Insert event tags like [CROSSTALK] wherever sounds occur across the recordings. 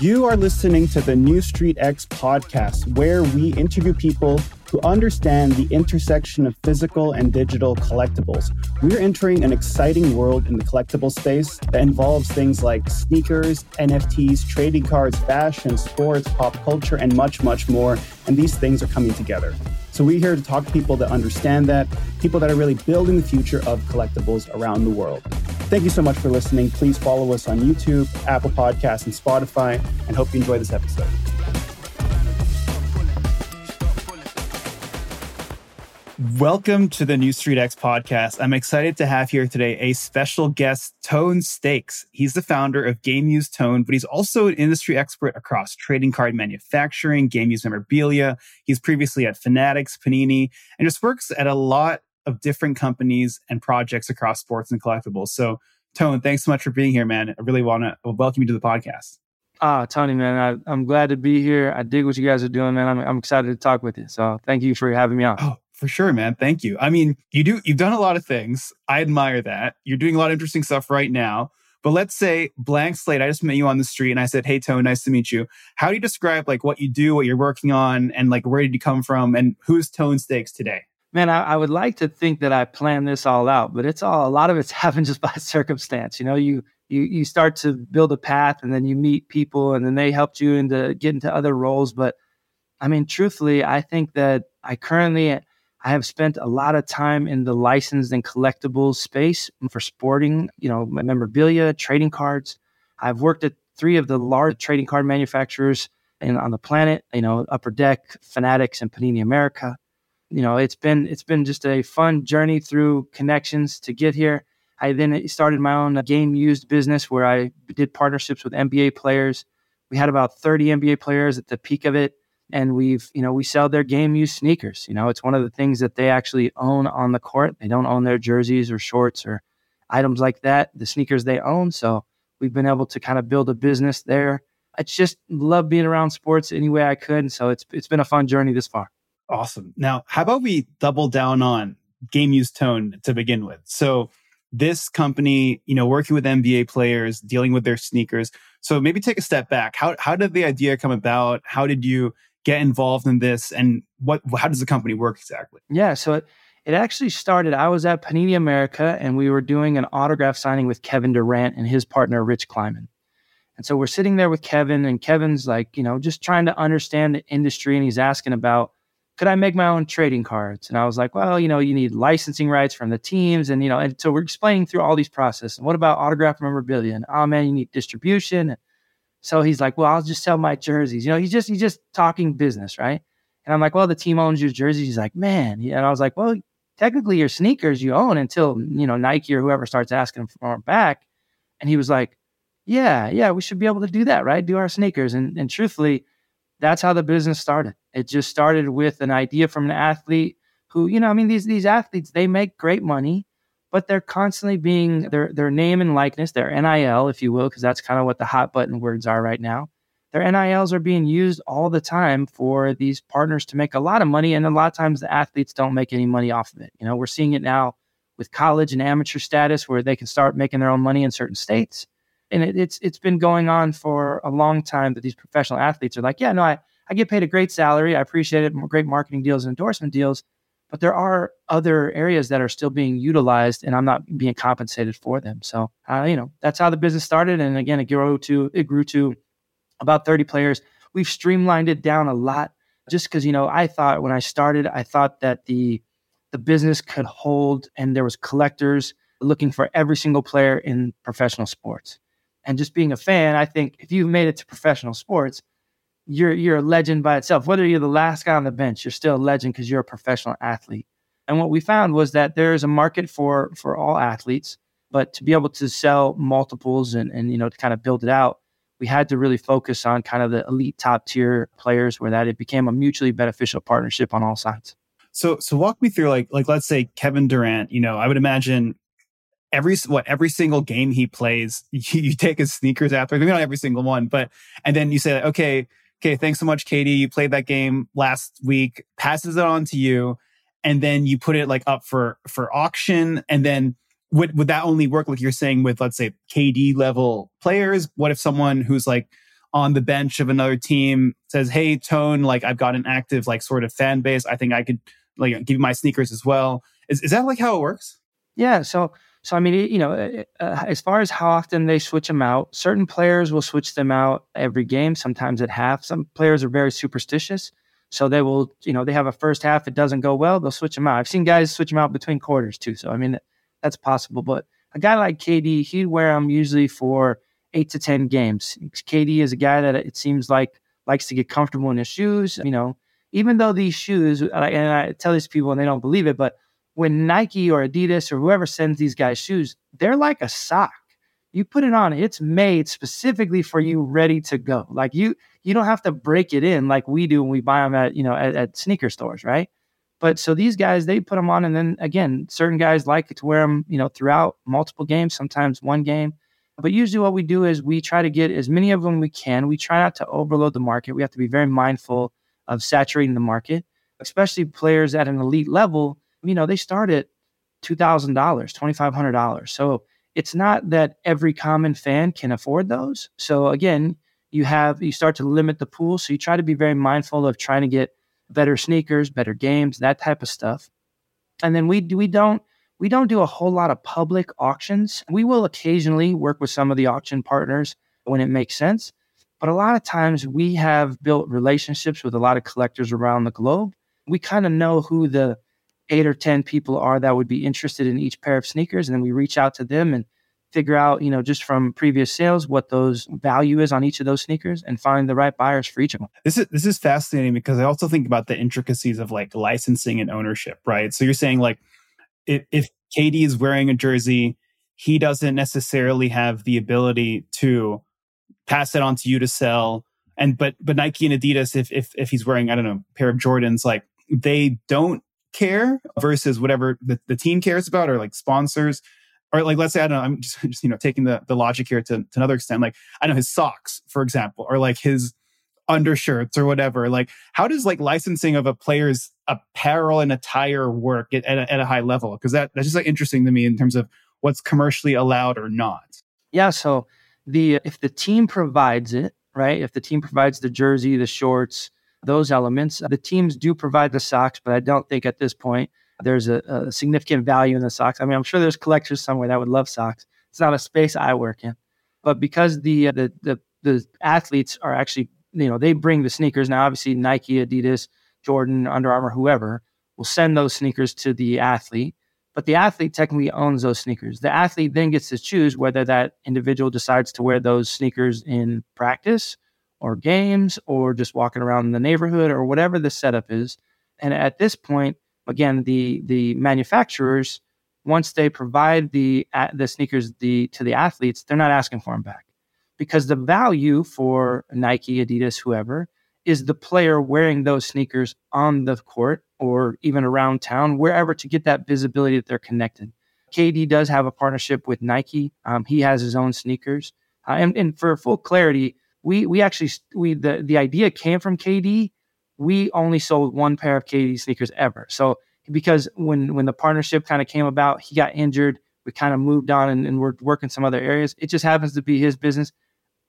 You are listening to the Neustreet X podcast, where we interview people who understand the intersection of physical and digital collectibles. We're entering an exciting world in the collectible space that involves things like sneakers, NFTs, trading cards, fashion, sports, pop culture, and much, much more. And these things are coming together. So we're here to talk to people that understand that, people that are really building the future of collectibles around the world. Thank you so much for listening. Please follow us on YouTube, Apple Podcasts, and Spotify, and hope you enjoy this episode. Welcome to the Neustreet X podcast. I'm excited to have here today a special guest, Tone Stakes. He's the founder of Game Used Tone, but he's also an industry expert across trading card manufacturing, game use memorabilia. He's previously at Fanatics, Panini, and just works at a lot of different companies and projects across sports and collectibles. So, Tone, thanks so much for being here, man. I really want to welcome you to the podcast. Ah, Tony, man, I, am glad to be here. I dig what you guys are doing, man. I'm, I'm excited to talk with you. So, thank you for having me on. Oh, for sure, man. Thank you. I mean, you do you've done a lot of things. I admire that. You're doing a lot of interesting stuff right now. But let's say blank slate, I just met you on the street and I said, Hey Tone, nice to meet you. How do you describe like what you do, what you're working on, and like where did you come from and who's Tone Stakes today? Man, I, I would like to think that I planned this all out, but it's all a lot of it's [LAUGHS] happened just by circumstance. You know, you you you start to build a path and then you meet people and then they helped you into get into other roles. But I mean, truthfully, I think that I currently I have spent a lot of time in the licensed and collectibles space for sporting, you know, memorabilia, trading cards. I've worked at three of the large trading card manufacturers in, on the planet, you know, Upper Deck, Fanatics, and Panini America. You know, it's been it's been just a fun journey through connections to get here. I then started my own uh, game used business where I did partnerships with NBA players. We had about 30 NBA players at the peak of it and we've you know we sell their game used sneakers. You know it's one of the things that they actually own on the court. They don't own their jerseys or shorts or items like that the sneakers they own. So we've been able to kind of build a business there. I just love being around sports any way i could and so it's it's been a fun journey this far awesome. Now how about we double down on game used tone to begin with? So this company you know working with nba players dealing with their sneakers. So maybe take a step back. How, how did the idea come about? How did you get involved in this? And what how does the company work exactly? Yeah so it, it actually started i was at panini america and we were doing an autograph signing with kevin durant and his partner rich kleiman and so we're sitting there with kevin and kevin's like you know just trying to understand the industry and he's asking about could i make my own trading cards and i was like well you know you need licensing rights from the teams and you know and so we're explaining through all these processes and what about autograph memorabilia and oh man you need distribution so he's like, well, I'll just sell my jerseys. You know, he's just he's just talking business, right? And I'm like, well, the team owns your jerseys. He's like, man. And I was like, well, technically your sneakers you own until, you know, Nike or whoever starts asking for them back. And he was like, yeah, yeah, we should be able to do that, right? Do our sneakers. And, and truthfully, that's how the business started. It just started with an idea from an athlete who, you know, I mean, these, these athletes, they make great money but they're constantly being their their name and likeness, their NIL, if you will, because that's kind of what the hot button words are right now. Their NILs are being used all the time for these partners to make a lot of money, and a lot of times the athletes don't make any money off of it. You know, we're seeing it now with college and amateur status, where they can start making their own money in certain states, and it, it's it's been going on for a long time. That these professional athletes are like, yeah, no, I I get paid a great salary, I appreciate it, great marketing deals and endorsement deals, but there are other areas that are still being utilized and I'm not being compensated for them. So, uh, you know, that's how the business started. And again, it grew to, it grew to about 30 players. We've streamlined it down a lot just because, you know, I thought when I started, I thought that the, the business could hold and there was collectors looking for every single player in professional sports. And just being a fan, I think if you've made it to professional sports, you're you're a legend by itself. Whether you're the last guy on the bench, you're still a legend because you're a professional athlete. And what we found was that there is a market for for all athletes, but to be able to sell multiples and and you know to kind of build it out, we had to really focus on kind of the elite top tier players where that it became a mutually beneficial partnership on all sides. So so walk me through like like let's say Kevin Durant, you know, I would imagine every what every single game he plays, [LAUGHS] you, you take his sneakers after, maybe not every single one, but and then you say, okay, okay, thanks so much, KD. You played that game last week, passes it on to you, and then you put it like up for for auction. And then would would that only work like you're saying with let's say KD level players? What if someone who's like on the bench of another team says, Hey, Tone, like I've got an active, like sort of fan base. I think I could like give you my sneakers as well. Is, is that like how it works? Yeah. So, so I mean, you know, uh, uh, as far as how often they switch them out, certain players will switch them out every game, sometimes at half. Some players are very superstitious. So they will, you know, they have a first half, it doesn't go well, they'll switch them out. I've seen guys switch them out between quarters too. So, I mean, that's possible. But a guy like KD, he'd wear them usually for eight to 10 games. KD is a guy that it seems like likes to get comfortable in his shoes. You know, even though these shoes, and I tell these people and they don't believe it, but when Nike or Adidas or whoever sends these guys shoes, they're like a sock. You put it on, it's made specifically for you, ready to go. Like you, you don't have to break it in like we do when we buy them at you know at, at sneaker stores, right? But so these guys, they put them on, and then again, certain guys like to wear them, you know, throughout multiple games, sometimes one game. But usually, what we do is we try to get as many of them we can. We try not to overload the market. We have to be very mindful of saturating the market, especially players at an elite level you know, they start at $2,000, $2,500. So it's not that every common fan can afford those. So again, you have, you start to limit the pool. So you try to be very mindful of trying to get better sneakers, better games, that type of stuff. And then we, we don't, we don't do a whole lot of public auctions. We will occasionally work with some of the auction partners when it makes sense. But a lot of times we have built relationships with a lot of collectors around the globe. We kind of know who the eight or 10 people are that would be interested in each pair of sneakers. And then we reach out to them and figure out, you know, just from previous sales, what those value is on each of those sneakers and find the right buyers for each of them. This is, this is fascinating because I also think about the intricacies of like licensing and ownership, right? So you're saying like, if, if KD is wearing a jersey, he doesn't necessarily have the ability to pass it on to you to sell. And but but Nike and Adidas, if if if he's wearing, I don't know, a pair of Jordans, like they don't care versus whatever the, the team cares about or like sponsors or like let's say I don't know I'm just, [LAUGHS] just you know taking the the logic here to, to another extent like I know his socks for example or like his undershirts or whatever like how does like licensing of a player's apparel and attire work at, at, a, at a high level? Because that that's just like interesting to me in terms of what's commercially allowed or not. Yeah so the if the team provides it right if the team provides the jersey the shorts those elements. The teams do provide the socks, but I don't think at this point there's a, a, significant value in the socks. I mean, I'm sure there's collectors somewhere that would love socks. It's not a space I work in, but because the uh, the the, the athletes are actually you know they bring the sneakers now. Obviously, Nike, Adidas, Jordan, Under Armour, whoever will send those sneakers to the athlete. But the athlete technically owns those sneakers. The athlete then gets to choose whether that individual decides to wear those sneakers in practice or games or just walking around in the neighborhood or whatever the setup is. And at this point, again, the the manufacturers, once they provide the the sneakers the to the athletes, they're not asking for them back because the value for Nike, Adidas, whoever is the player wearing those sneakers on the court or even around town, wherever to get that visibility that they're connected. KD does have a partnership with Nike. Um, he has his own sneakers. Uh, and, and for full clarity, we we actually we the the idea came from KD. We only sold one pair of KD sneakers ever. So because when when the partnership kind of came about, he got injured. We kind of moved on and, and we're working some other areas. It just happens to be his business.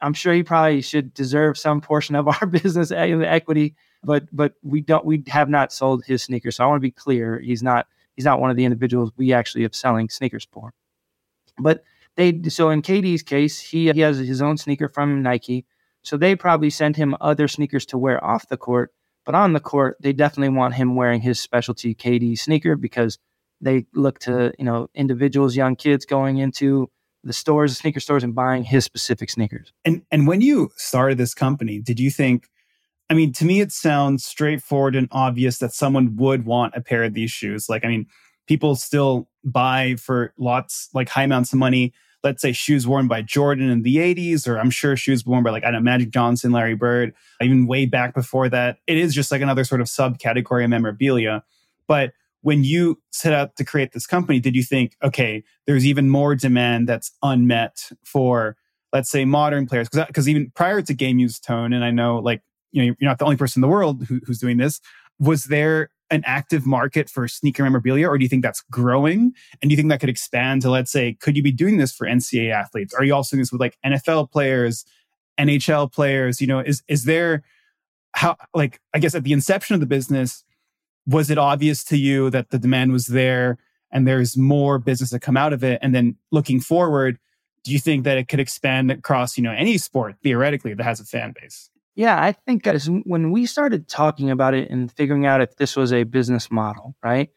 I'm sure he probably should deserve some portion of [LAUGHS] our business in the equity, but but we don't we have not sold his sneakers. So I want to be clear, he's not he's not one of the individuals we actually have selling sneakers for. But they so in KD's case, he he has his own sneaker from Nike. So they probably send him other sneakers to wear off the court, but on the court, they definitely want him wearing his specialty KD sneaker because they look to, you know, individuals, young kids going into the stores, the sneaker stores and buying his specific sneakers. And and when you started this company, did you think I mean, to me it sounds straightforward and obvious that someone would want a pair of these shoes. Like I mean, people still buy for lots like high amounts of money let's say shoes worn by Jordan in the 80s, or I'm sure shoes worn by like, I don't know, Magic Johnson, Larry Bird, even way back before that. It is just like another sort of subcategory of memorabilia. But when you set out to create this company, did you think, okay, there's even more demand that's unmet for, let's say, modern players? Because uh, even prior to Game Used Tone, and I know like, you know, you're not the only person in the world who, who's doing this. Was there an active market for sneaker memorabilia, or do you think that's growing? And do you think that could expand to, let's say, could you be doing this for NCAA athletes? Are you also doing this with like NFL players, NHL players? You know, is is there how like I guess at the inception of the business, was it obvious to you that the demand was there and there's more business to come out of it? And then looking forward, do you think that it could expand across, you know, any sport theoretically that has a fan base? Yeah, I think as when we started talking about it and figuring out if this was a business model, right?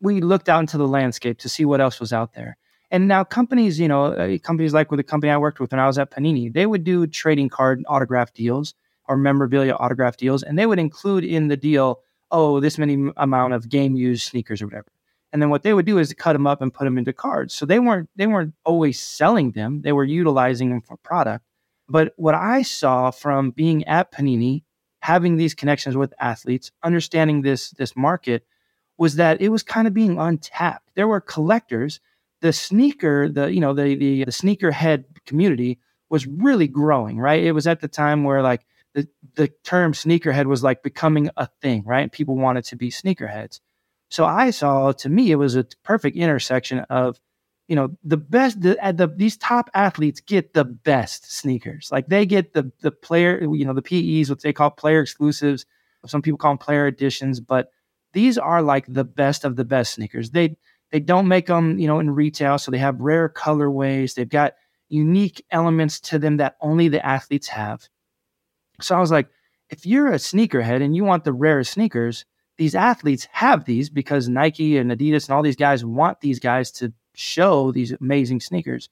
We looked out into the landscape to see what else was out there. And now companies, you know, uh, companies like with the company I worked with when I was at Panini, they would do trading card autograph deals or memorabilia autograph deals, and they would include in the deal, oh, this many amount of game used sneakers or whatever. And then what they would do is cut them up and put them into cards. So they weren't they weren't always selling them; they were utilizing them for product. But what I saw from being at Panini, having these connections with athletes, understanding this this market, was that it was kind of being untapped. There were collectors the sneaker, the you know the the, the sneakerhead community was really growing, right? It was at the time where like the the term sneakerhead was like becoming a thing, right? People wanted to be sneakerheads. So I saw to me it was a perfect intersection of you know the best the, the these top athletes get the best sneakers. Like they get the the player you know the PEs what they call player exclusives. Some people call them player editions, but these are like the best of the best sneakers. They they don't make them, you know, in retail, so they have rare colorways. They've got unique elements to them that only the athletes have. So I was like, if you're a sneakerhead and you want the rarest sneakers, these athletes have these because Nike and Adidas and all these guys want these guys to show these amazing sneakers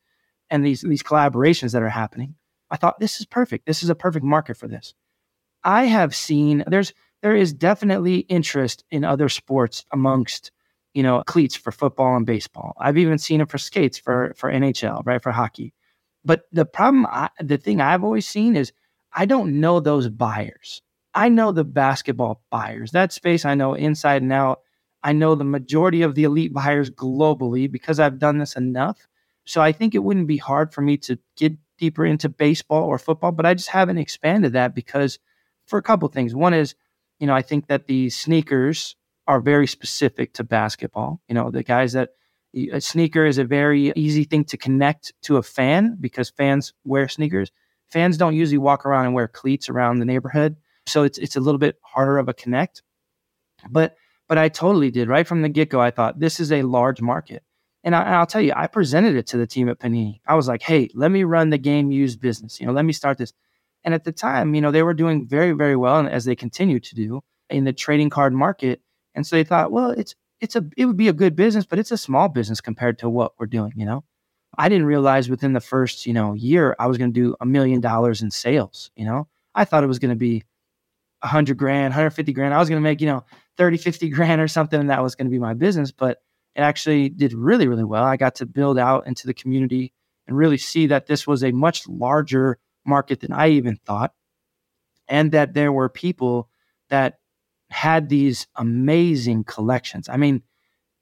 and these these collaborations that are happening. I thought this is perfect. This is a perfect market for this. I have seen there's there is definitely interest in other sports amongst you know, cleats for football and baseball. I've even seen it for skates for for NHL, right, for hockey. But the problem, I, the thing I've always seen is I don't know those buyers. I know the basketball buyers. That space I know inside and out. I know the majority of the elite buyers globally because I've done this enough. So I think it wouldn't be hard for me to get deeper into baseball or football, but I just haven't expanded that because for a couple things. One is, you know, I think that the sneakers are very specific to basketball. You know, the guys that a sneaker is a very easy thing to connect to a fan because fans wear sneakers. Fans don't usually walk around and wear cleats around the neighborhood, so it's it's a little bit harder of a connect. But but I totally did right from the get go. I thought this is a large market, and, I, will tell you, I presented it to the team at Panini. I was like, hey, let me run the game used business. You know, let me start this. And at the time, you know, they were doing very very well, and as they continue to do in the trading card market and so they thought, well, it's it's a it would be a good business, but it's a small business compared to what we're doing, you know. I didn't realize within the first, you know, year I was going to do a million dollars in sales, you know. I thought it was going to be 100 grand, 150 grand. I was going to make, you know, 30, 50 grand or something and that was going to be my business, but it actually did really really well. I got to build out into the community and really see that this was a much larger market than I even thought and that there were people that had these amazing collections. I mean,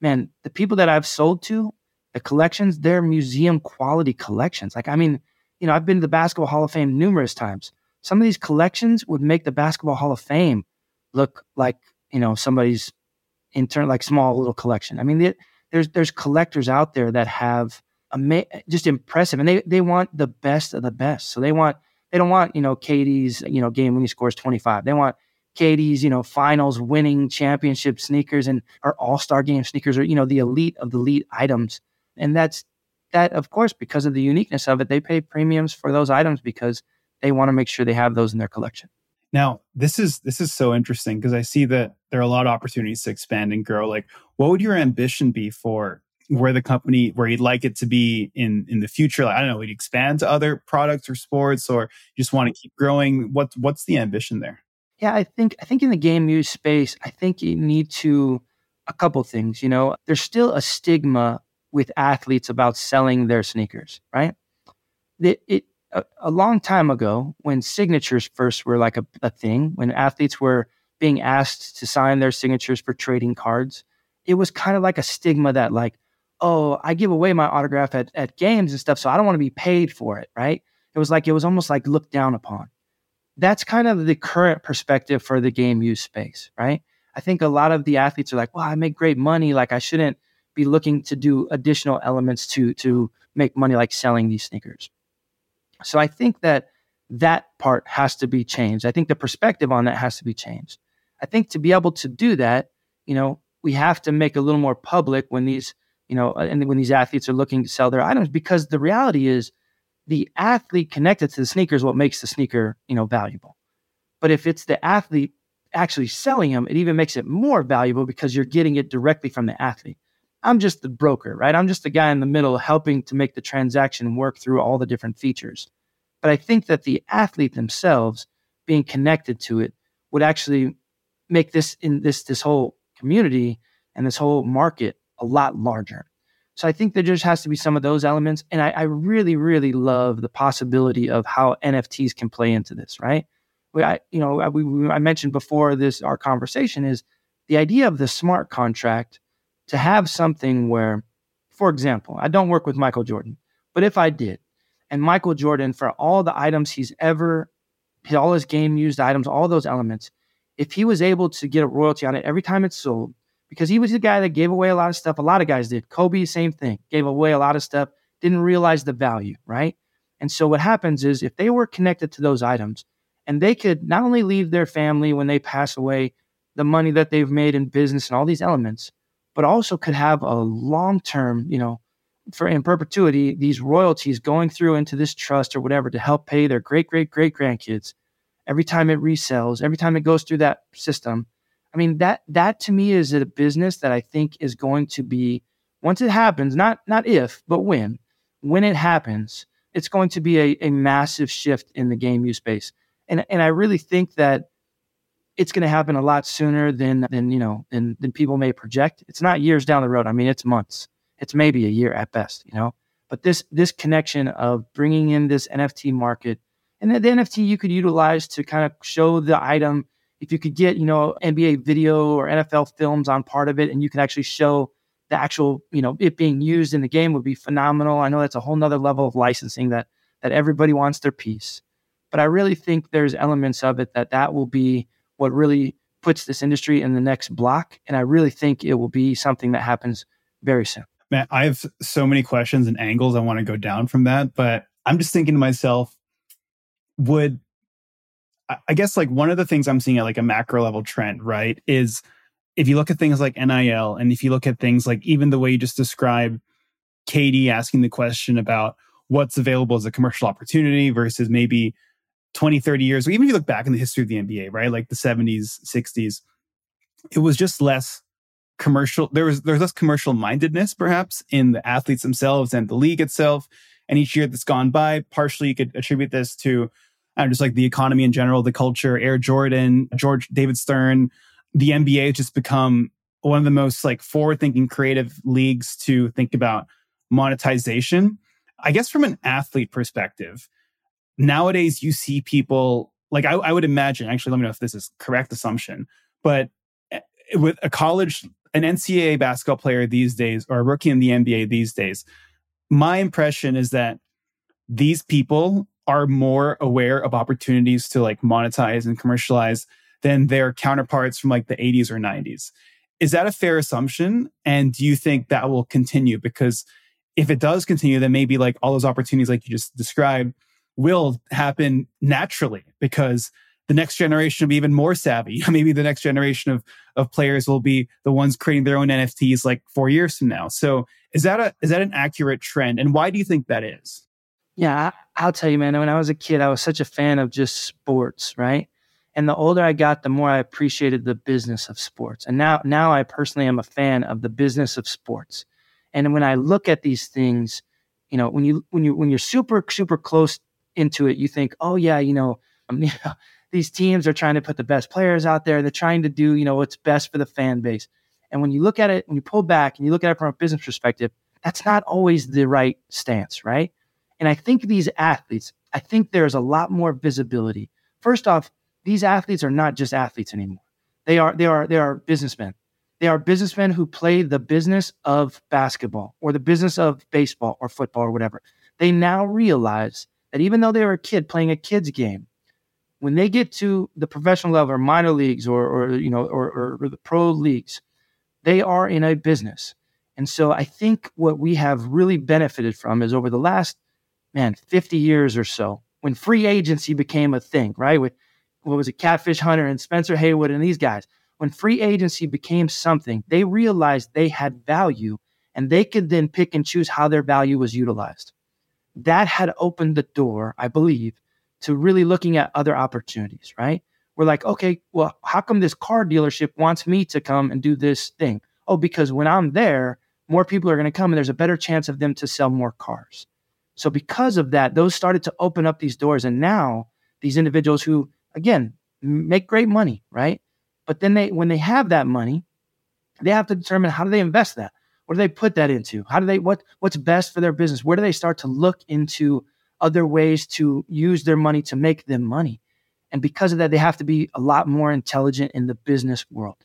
man, the people that I've sold to, the collections, they're museum quality collections. Like, I mean, you know, I've been to the Basketball Hall of Fame numerous times. Some of these collections would make the Basketball Hall of Fame look like, you know, somebody's intern, like small little collection. I mean, there's there's collectors out there that have ama- just impressive, and they they want the best of the best. So they want they don't want you know KD's you know game when he scores 25. They want KD's, you know, finals winning championship sneakers and our all-star game sneakers are, you know, the elite of the elite items. And that's that, of course, because of the uniqueness of it, they pay premiums for those items because they want to make sure they have those in their collection. Now, this is this is so interesting because I see that there are a lot of opportunities to expand and grow. Like, what would your ambition be for where the company where you'd like it to be in in the future? Like, I don't know, would you expand to other products or sports, or you just want to keep growing? What what's the ambition there? Yeah, I think I think in the game use space, I think you need to a couple things. You know, there's still a stigma with athletes about selling their sneakers, right? It, it a, a, long time ago, when signatures first were like a, a thing, when athletes were being asked to sign their signatures for trading cards, it was kind of like a stigma that like, oh, I give away my autograph at, at games and stuff, so I don't want to be paid for it, right? It was like it was almost like looked down upon that's kind of the current perspective for the game use space, right? I think a lot of the athletes are like, well, I make great money. Like I shouldn't be looking to do additional elements to to make money like selling these sneakers. So I think that that part has to be changed. I think the perspective on that has to be changed. I think to be able to do that, you know, we have to make a little more public when these, you know, uh, and when these athletes are looking to sell their items because the reality is the athlete connected to the sneaker is what makes the sneaker, you know, valuable. But if it's the athlete actually selling them, it even makes it more valuable because you're getting it directly from the athlete. I'm just the broker, right? I'm just the guy in the middle helping to make the transaction work through all the different features. But I think that the athlete themselves being connected to it would actually make this in this this whole community and this whole market a lot larger. So I think there just has to be some of those elements. And I, I really, really love the possibility of how NFTs can play into this, right? We, I, you know, we, we, I mentioned before this, our conversation is the idea of the smart contract to have something where, for example, I don't work with Michael Jordan, but if I did, and Michael Jordan, for all the items he's ever, all his game used items, all those elements, if he was able to get a royalty on it every time it's sold, because he was the guy that gave away a lot of stuff. A lot of guys did. Kobe, same thing, gave away a lot of stuff, didn't realize the value, right? And so what happens is if they were connected to those items and they could not only leave their family when they pass away the money that they've made in business and all these elements, but also could have a long term, you know, for in perpetuity, these royalties going through into this trust or whatever to help pay their great great great grandkids every time it resells, every time it goes through that system I mean that that to me is a business that I think is going to be once it happens, not not if, but when, when it happens, it's going to be a, a massive shift in the game use space. And and I really think that it's going to happen a lot sooner than than you know than than people may project. It's not years down the road. I mean, it's months. It's maybe a year at best. You know, but this this connection of bringing in this NFT market and the, the NFT you could utilize to kind of show the item if you could get, you know, NBA video or NFL films on part of it and you can actually show the actual, you know, it being used in the game would be phenomenal. I know that's a whole nother level of licensing that that everybody wants their piece. But I really think there's elements of it that that will be what really puts this industry in the next block. And I really think it will be something that happens very soon. Man, I have so many questions and angles I want to go down from that, but I'm just thinking to myself, would I guess like one of the things I'm seeing at like a macro level trend, right, is if you look at things like NIL and if you look at things like even the way you just described KD asking the question about what's available as a commercial opportunity versus maybe 20, 30 years, or even if you look back in the history of the NBA, right, like the 70s, 60s, it was just less commercial. There was there's less commercial mindedness perhaps in the athletes themselves and the league itself. And each year that's gone by, partially you could attribute this to I know, just like the economy in general, the culture, Air Jordan, George David Stern, the NBA has just become one of the most like forward thinking creative leagues to think about monetization. I guess from an athlete perspective, nowadays you see people like I, I would imagine, actually, let me know if this is correct assumption, but eh, with a college, an NCAA basketball player these days or a rookie in the NBA these days, my impression is that these people are more aware of opportunities to like monetize and commercialize than their counterparts from like the 80s or 90s. Is that a fair assumption? And do you think that will continue? Because if it does continue, then maybe like all those opportunities, like you just described, will happen naturally because the next generation will be even more savvy. [LAUGHS] Maybe the next generation of, of players will be the ones creating their own NFTs like four years from now. So is that a, is that an accurate trend? And why do you think that is? Yeah, I'll tell you, man, when I was a kid, I was such a fan of just sports, right? And the older I got, the more I appreciated the business of sports. And now, now I personally am a fan of the business of sports. And when I look at these things, you know, when you when you when you're super super close into it, you think, oh yeah, you know, um, [LAUGHS] these teams are trying to put the best players out there. They're trying to do, you know, what's best for the fan base. And when you look at it, when you pull back and you look at it from a business perspective, that's not always the right stance, right? And I think these athletes, I think there's a lot more visibility. First off, these athletes are not just athletes anymore. They are they are they are businessmen. They are businessmen who play the business of basketball or the business of baseball or football or whatever. They now realize that even though they were a kid playing a kid's game, when they get to the professional level or minor leagues or, or you know or, or, or the pro leagues, they are in a business. And so I think what we have really benefited from is over the last man, 50 years or so, when free agency became a thing, right? With what was it, Catfish Hunter and Spencer Haywood and these guys. When free agency became something, they realized they had value and they could then pick and choose how their value was utilized. That had opened the door, I believe, to really looking at other opportunities, right? We're like, okay, well, how come this car dealership wants me to come and do this thing? Oh, because when I'm there, more people are going to come and there's a better chance of them to sell more cars. So because of that, those started to open up these doors. And now these individuals who, again, make great money, right? But then they, when they have that money, they have to determine how do they invest that? What do they put that into? How do they, what, what's best for their business? Where do they start to look into other ways to use their money to make them money? And because of that, they have to be a lot more intelligent in the business world.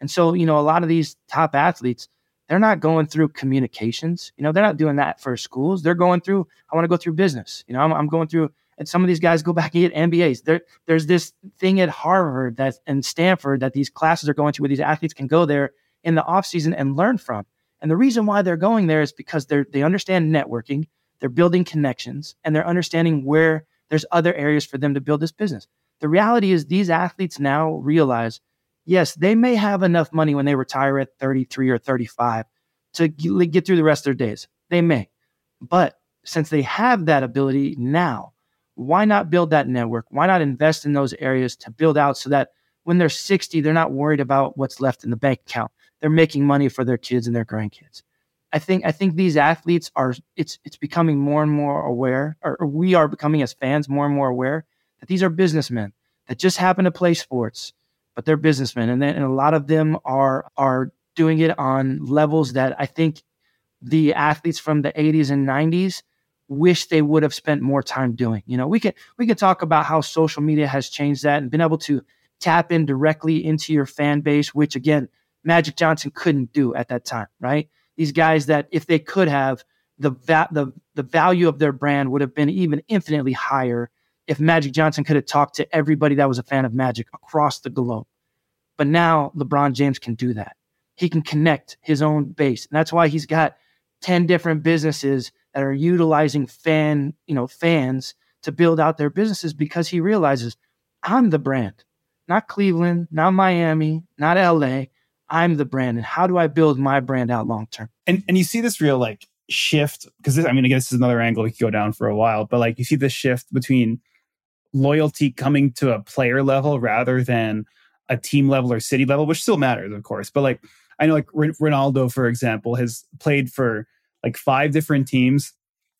And so, you know, a lot of these top athletes, they're not going through communications. You know, they're not doing that for schools. They're going through, I want to go through business. You know, I'm, I'm going through, and some of these guys go back and get MBAs. There, there's this thing at Harvard that and Stanford that these classes are going to where these athletes can go there in the off season and learn from. And the reason why they're going there is because they're they understand networking, they're building connections, and they're understanding where there's other areas for them to build this business. The reality is these athletes now realize yes, they may have enough money when they retire at 33 or 35 to get through the rest of their days. They may. But since they have that ability now, why not build that network? Why not invest in those areas to build out so that when they're 60, they're not worried about what's left in the bank account. They're making money for their kids and their grandkids. I think I think these athletes are it's it's becoming more and more aware, or, we are becoming as fans more and more aware that these are businessmen that just happen to play sports but they're businessmen, and, then, and a lot of them are are doing it on levels that I think the athletes from the 80s and 90s wish they would have spent more time doing. You know, we can we can talk about how social media has changed that and been able to tap in directly into your fan base, which again, Magic Johnson couldn't do at that time, right? These guys that if they could have, the va- the the value of their brand would have been even infinitely higher if Magic Johnson could have talked to everybody that was a fan of Magic across the globe. But now LeBron James can do that. He can connect his own base. And that's why he's got 10 different businesses that are utilizing fan, you know, fans to build out their businesses because he realizes I'm the brand, not Cleveland, not Miami, not LA. I'm the brand. And how do I build my brand out long term? And and you see this real like shift because I mean, I guess this is another angle we could go down for a while, but like you see this shift between loyalty coming to a player level rather than a team level or city level, which still matters, of course. But like, I know like Ronaldo, for example, has played for like five different teams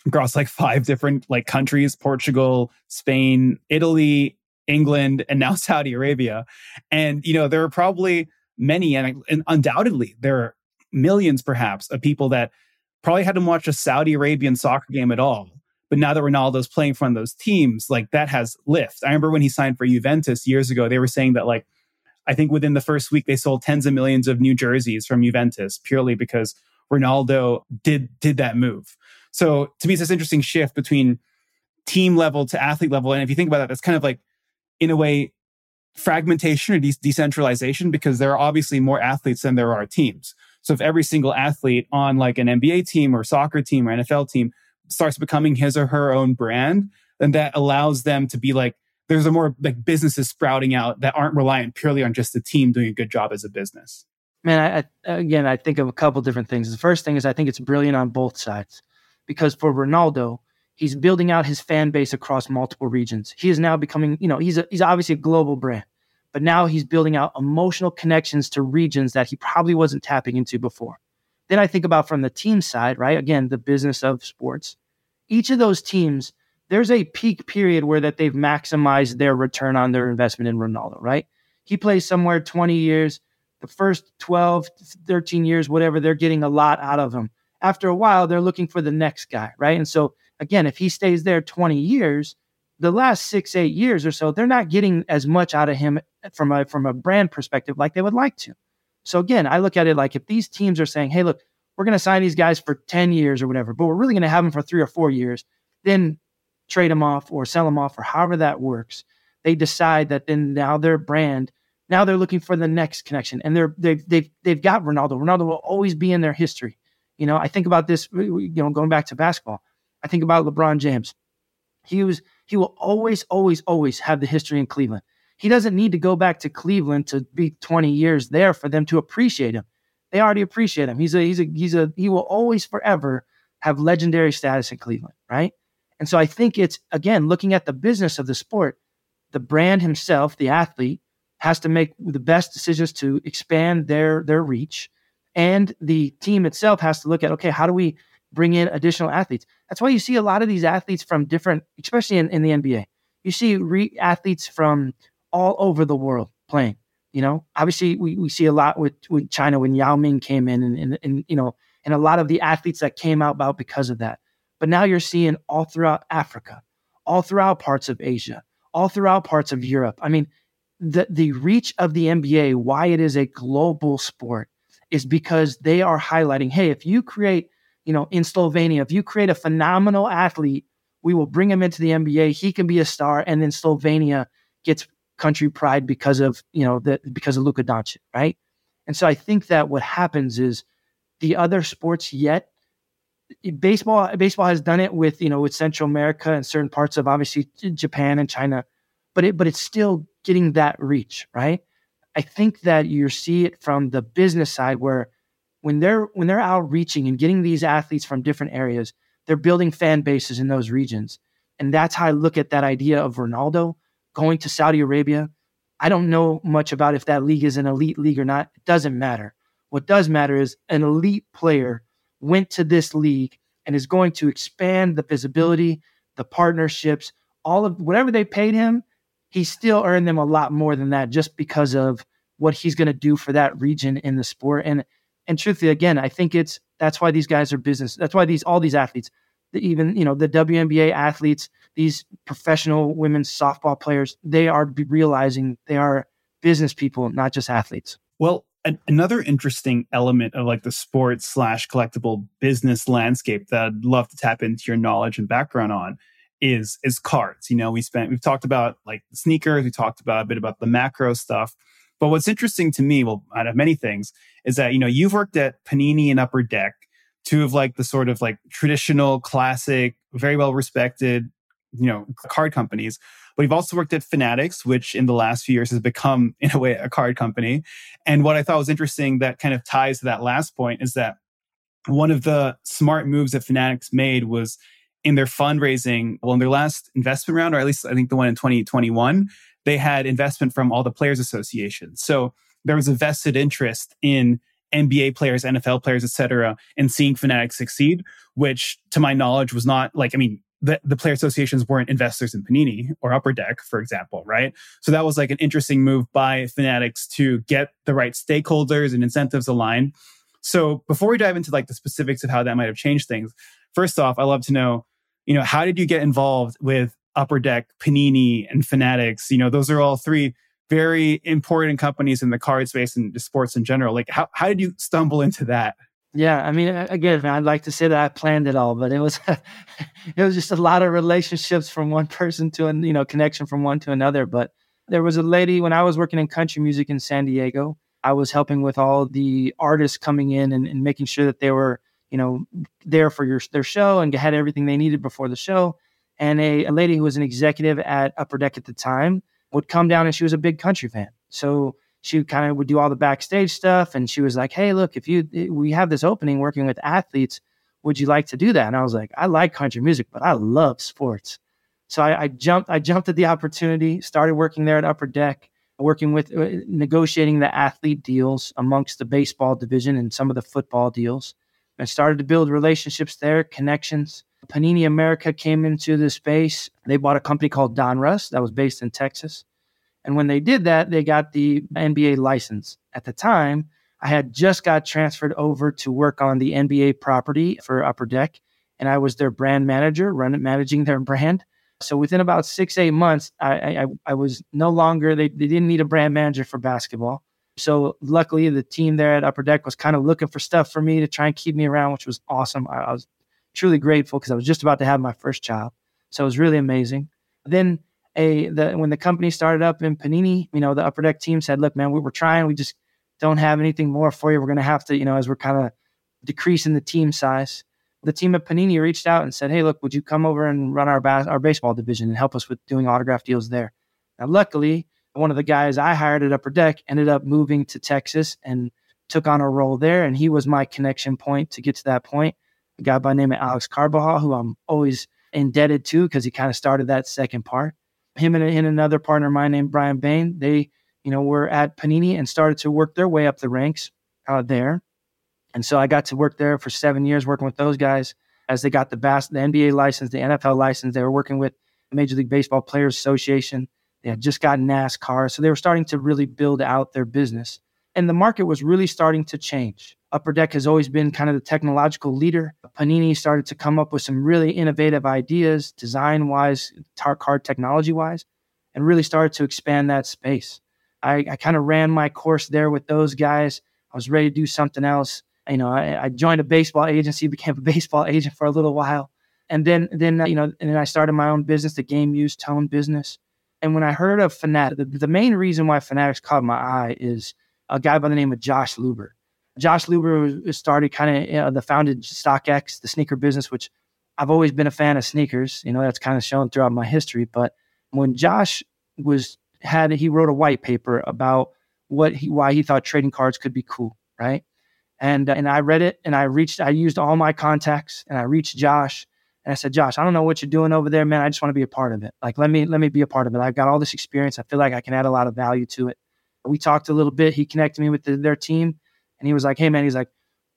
across like five different like countries Portugal, Spain, Italy, England, and now [LAUGHS] Saudi Arabia. And, you know, there are probably many, and, and undoubtedly, there are millions perhaps of people that probably hadn't watched a Saudi Arabian soccer game at all but now that Ronaldo's playing for one of those teams, like that has lift. I remember when he signed for Juventus years ago, they were saying that like I think within the first week they sold tens of millions of new jerseys from Juventus purely because Ronaldo did did that move. So to me, it's this interesting shift between team level to athlete level. And if you think about that, that's kind of like in a way fragmentation or de- decentralization because there are obviously more athletes than there are teams. So if every single athlete on like an NBA team or soccer team or NFL team starts becoming his or her own brand, then that allows them to be like, there's a more like businesses sprouting out that aren't reliant purely on just the team doing a good job as a business. Man, I, again, I think of a couple different things. The first thing is I think it's brilliant on both sides because for Ronaldo, he's building out his fan base across multiple regions. He is now becoming, you know, he's a, he's obviously a global brand, but now he's building out emotional connections to regions that he probably wasn't tapping into before. Then I think about from the team side, right? Again, the business of sports. Each of those teams, there's a peak period where that they've maximized their return on their investment in Ronaldo, right? He plays somewhere 20 years. The first 12, 13 years, whatever, they're getting a lot out of him. After a while, they're looking for the next guy, right? And so, again, if he stays there 20 years, the last six, eight years or so, they're not getting as much out of him from a from a brand perspective like they would like to. So again, I look at it like if these teams are saying, hey, look, we're going to sign these guys for 10 years or whatever, but we're really going to have them for three or four years, then trade them off or sell them off or however that works. They decide that then now their brand, now they're looking for the next connection and they're, they've, they've, they've got Ronaldo. Ronaldo will always be in their history. You know, I think about this, you know, going back to basketball, I think about LeBron James. He was he will always, always, always have the history in Cleveland. He doesn't need to go back to Cleveland to be 20 years there for them to appreciate him. They already appreciate him. He's a he's a he's a he will always forever have legendary status in Cleveland, right? And so I think it's again looking at the business of the sport, the brand himself, the athlete, has to make the best decisions to expand their their reach, and the team itself has to look at okay, how do we bring in additional athletes? That's why you see a lot of these athletes from different, especially in, in the NBA. You see re- athletes from all over the world playing. You know, obviously we, we see a lot with, with China when Yao Ming came in and, and, and, you know, and a lot of the athletes that came out about because of that. But now you're seeing all throughout Africa, all throughout parts of Asia, all throughout parts of Europe. I mean, the, the reach of the NBA, why it is a global sport, is because they are highlighting hey, if you create, you know, in Slovenia, if you create a phenomenal athlete, we will bring him into the NBA. He can be a star. And then Slovenia gets country pride because of, you know, the, because of Luka Doncic, right? And so I think that what happens is the other sports yet baseball baseball has done it with you know with Central America and certain parts of obviously Japan and China, but it but it's still getting that reach, right? I think that you see it from the business side where when they're when they're outreaching and getting these athletes from different areas, they're building fan bases in those regions. And that's how I look at that idea of Ronaldo going to Saudi Arabia. I don't know much about if that league is an elite league or not. It doesn't matter. What does matter is an elite player went to this league and is going to expand the visibility, the partnerships, all of whatever they paid him, he still earned them a lot more than that just because of what he's going to do for that region in the sport. And and truthfully, again, I think it's that's why these guys are business. That's why these all these athletes, even you know the WNBA athletes, these professional women's softball players, they are realizing they are business people, not just athletes. Well, an, another interesting element of like the sports slash collectible business landscape that I'd love to tap into your knowledge and background on is is cards. You know, we spent we've talked about like sneakers, we talked about a bit about the macro stuff. But what's interesting to me, well, out of many things, is that you know you've worked at Panini and Upper Deck, two of like the sort of like traditional, classic, very well respected, you know, card companies. But you've also worked at Fanatics, which in the last few years has become, [LAUGHS] in a way, a card company. And what I thought was interesting that kind of ties to that last point is that one of the smart moves that Fanatics made was in their fundraising, well, in their last investment round, or at least I think the one in 2021, they had investment from all the players associations. So there was a vested interest in NBA players, NFL players, et cetera, and seeing Fanatics succeed, which to my knowledge was not like, I mean, the, the player associations weren't investors in Panini or Upper Deck, for example, right? So that was like an interesting move by Fanatics to get the right stakeholders and incentives aligned. So before we dive into like the specifics of how that might have changed things, first off, I love to know, you know, how did you get involved with Upper Deck, Panini, and Fanatics? You know, those are all three very important companies in the card space and sports in general. Like, how, how did you stumble into that? Yeah, I mean, again, man, I'd like to say that I planned it all, but it was [LAUGHS] it was just a lot of relationships from one person to an you know connection from one to another. But there was a lady when I was working in country music in San Diego. I was helping with all the artists coming in and, and making sure that they were you know there for your their show and had everything they needed before the show. And a, a lady who was an executive at Upper Deck at the time would come down and she was a big country fan. So she kind of would do all the backstage stuff and she was like hey look if you eh, we have this opening working with athletes would you like to do that and i was like i like country music but i love sports so i, I jumped i jumped at the opportunity started working there at upper deck working with uh, negotiating the athlete deals amongst the baseball division and some of the football deals and started to build relationships there connections panini america came into the space they bought a company called donruss that was based in texas and when they did that, they got the NBA license. At the time, I had just got transferred over to work on the NBA property for Upper Deck, and I was their brand manager, running managing their [LAUGHS] brand. So within about six eight months, I I, I was no longer they, they didn't need a brand manager for basketball. So luckily, the team there at Upper Deck was kind of looking for stuff for me to try and keep me around, which was awesome. I, I was truly grateful because I was just about to have my first child, so it was really amazing. Then a the when the company started up in Panini, you know, the upper deck team said, "Look, man, we were trying. We just don't have anything more for you. We're going to have to, you know, as we're kind of decreasing the team size, the team at Panini reached out and said, "Hey, look, would you come over and run our bas- our baseball division and help us with doing autograph deals there?" Now, luckily, one of the guys I hired at Upper Deck ended up moving to Texas and took on a role there, and he was my connection point to get to that point. A guy by the name of Alex Carbajal, who I'm always indebted to because he kind of started that second part. Him and, and another partner of mine named Brian Bain, they you know were at Panini and started to work their way up the ranks uh, there. And so I got to work there for seven years working with those guys as they got the bas- the NBA license, the NFL license. They were working with the Major League Baseball Players Association. They had just gotten NASCAR. So they were starting to really build out their business. And the market was really starting to change. Upper Deck has always been kind of the technological leader. Panini started to come up with some really innovative ideas, design wise, tar card technology wise, and really started to expand that space. I, I kind of ran my course there with those guys. I was ready to do something else you know, I, I, joined a baseball agency, [LAUGHS] became a baseball agent for a little while, and then then uh, you know, and then I started my own business, the game used tone business. And when I heard of Fanatic, the, the main reason why Fanatics caught my eye is a guy by the name of Josh Luber. Josh Luber started kind of you know, the founded StockX, the sneaker business, which I've always been a fan of sneakers. You know, that's kind of shown throughout my history. But when Josh was had he wrote a white paper about what he why he thought trading cards could be cool, right? And, and I read it and I reached, I used all my contacts and I reached Josh and I said, Josh, I don't know what you're doing over there, man. I just want to be a part of it. Like, let me, let me be a part of it. I've got all this experience. I feel like I can add a lot of value to it. We talked a little bit. He connected me with the, their team and he was like, Hey man, he's like,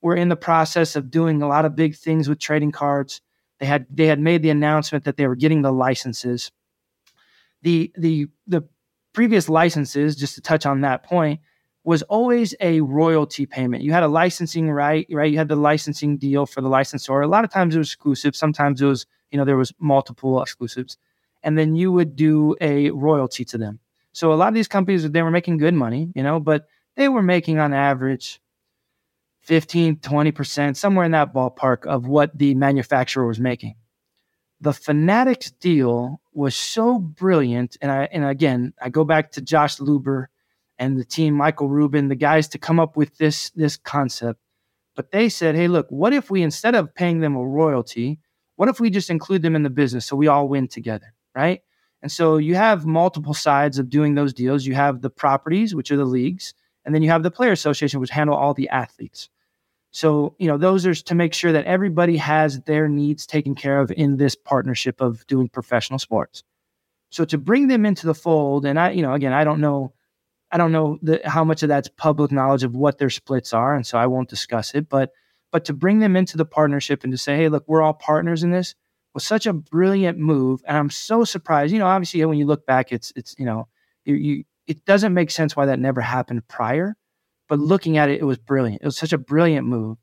we're in the process of doing a lot of big things with trading cards. They had, they had made the announcement that they were getting the licenses. The, the, the previous licenses, just to touch on that point, was always a royalty payment. You had a licensing right, right? You had the licensing deal for the licensor. A lot of times it was exclusive. Sometimes it was, you know, there was multiple exclusives. And then you would do a royalty to them. So a lot of these companies, they were making good money, you know, but they were making on average 15, 20%, somewhere in that ballpark of what the manufacturer was making. The Fanatics deal was so brilliant. And I, and again, I go back to Josh Luber and the team, Michael Rubin, the guys to come up with this this concept. But they said, hey, look, what if we instead of paying them a royalty, what if we just include them in the business so we all win together, right? And so you have multiple sides of doing those deals. You have the properties, which are the leagues, and then you have the player association, which handle all the athletes. So, you know, those are to make sure that everybody has their needs taken care of in this partnership of doing professional sports. So to bring them into the fold, and I, you know, again, I don't know I don't know the, how much of that's public knowledge of what their splits are, and so I won't discuss it. But but to bring them into the partnership and to say, hey, look, we're all partners in this was such a brilliant move, and I'm so surprised. You know, obviously when you look back, it's it's you know you, you it doesn't make sense why that never happened prior, but looking at it, it was brilliant. It was such a brilliant move.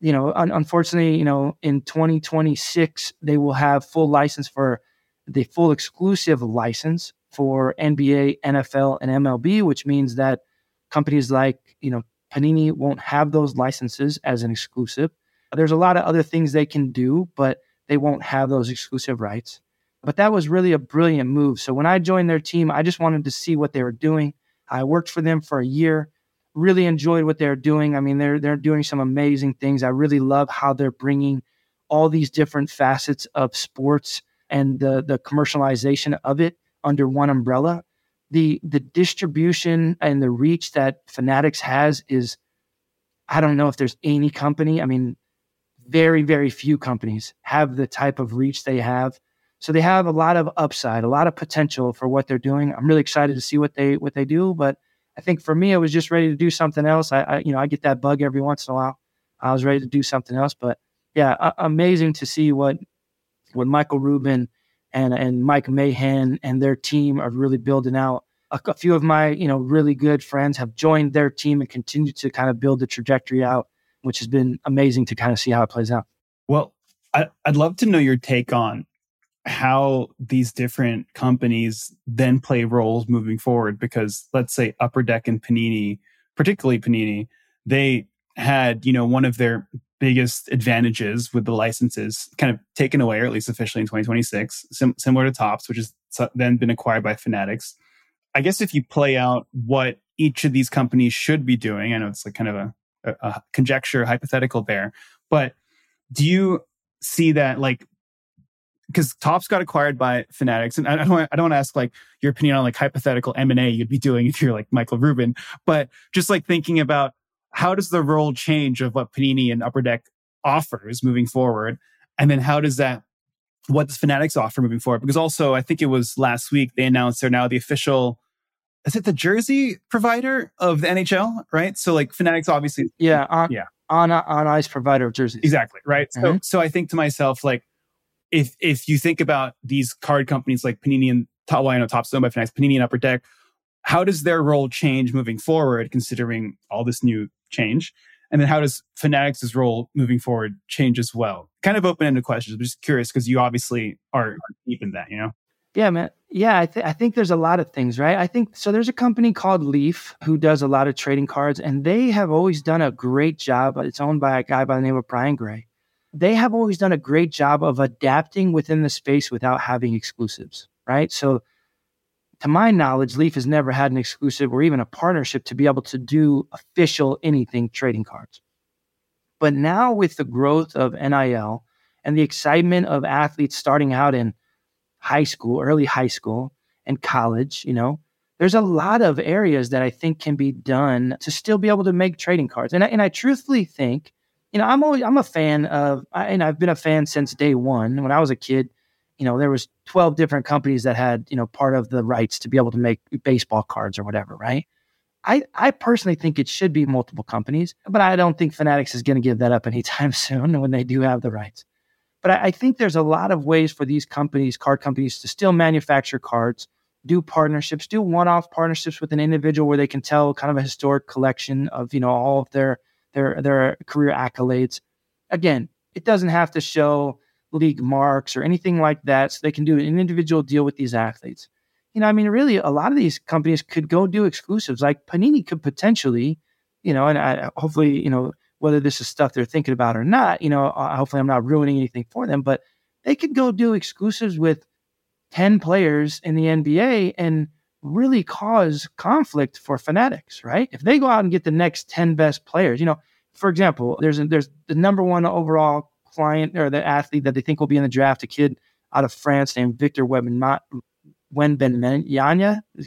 You know, un- unfortunately, you know, in 2026 they will have full license for the full exclusive license for NBA, NFL, and MLB, which means that companies like, you know, Panini won't have those licenses as an exclusive. There's a lot of other things they can do, but they won't have those exclusive rights. But that was really a brilliant move. So when I joined their team, I just wanted to see what they were doing. I worked for them for a year, really enjoyed what they're doing. I mean, they're they're doing some amazing things. I really love how they're bringing all these different facets of sports and the the commercialization of it under one umbrella. The the distribution and the reach that Fanatics has is I don't know if there's any company. I mean, very, very few companies have the type of reach they have. So they have a lot of upside, a lot of potential for what they're doing. I'm really excited to see what they what they do. But I think for me, I was just ready to do something else. I, I you know I get that bug every once in a while. I was ready to do something else. But yeah, uh, amazing to see what what Michael Rubin and and Mike Mahan and their team are really building out. A, a, few of my you know really good friends have joined their team and continue to kind of build the trajectory out, which has been amazing to kind of see how it plays out. Well, I, I'd love to know your take on how these different companies then play roles moving forward. Because let's say Upper Deck and Panini, particularly Panini, they had you know one of their biggest advantages with the licenses kind of taken away, or at least officially in 2026, sim- similar to Topps, which has then been acquired by Fanatics. I guess if you play out what each of these companies should be doing, I know it's like kind of a, a, a conjecture, hypothetical there, but do you see that like because Topps got acquired by Fanatics, and I don't want, I don't want to ask like your opinion on like hypothetical M and A you'd be doing if you're like Michael Rubin, but just like thinking about how does the role change of what Panini and Upper Deck offers moving forward, and then how does that what does Fanatics offer moving forward? Because also I think it was last week they announced they're now the official. Is it the jersey provider of the NHL? Right. So like Fanatics obviously. Yeah. On, yeah. On on ice provider of jerseys. Exactly. Right. Mm-hmm. So so I think to myself like if if you think about these card companies like Panini and well, Topps by Fanatics, Panini and Upper Deck, how does their role change moving forward, considering all this new change? And then how does Fanatics' role moving forward change as well? Kind of open ended questions. I'm just curious because you obviously are deep in that, you know? Yeah, man. Yeah, I, th- I think there's a lot of things, right? I think so. There's a company called Leaf who does a lot of trading cards, and they have always done a great job. But it's owned by a guy by the name of Brian Gray they have always done a great job of adapting within the space without having exclusives, right? So, to my knowledge, Leaf has never had an exclusive or even a partnership to be able to do official anything trading cards. But now, with the growth of NIL and the excitement of athletes starting out in high school, early high school, and college, you know, there's a lot of areas that I think can be done to still be able to make trading cards. And I, and I truthfully think you know, I'm always I'm a fan of, and I've been a fan since day one. When I was a kid, you know, there was 12 different companies that had, you know, part of the rights to be able to make baseball cards or whatever, right? I, I personally think it should be multiple companies, but I don't think Fanatics is going to give that up [LAUGHS] anytime soon when they do have the rights. But I, I think there's a lot of ways for these companies, card companies, to still manufacture cards, do partnerships, do one-off partnerships with an individual where they can tell kind of a historic collection of, you know, all of their their their career accolades. Again, it doesn't have to show league marks or anything like that. So they can do an individual deal with these athletes. You know, I mean, really, a lot of these companies could go do exclusives. Like Panini could potentially, you know, and I, hopefully, you know, whether this is stuff they're thinking about or not, you know, hopefully I'm not ruining anything for them, but they could go do exclusives with 10 players in the NBA and really cause conflict for fanatics, right? If they go out and get the next 10 best players, you know, for example, there's a, there's the number one overall client or the athlete that they think will be in the draft, a kid out of France named Victor Wembanyama.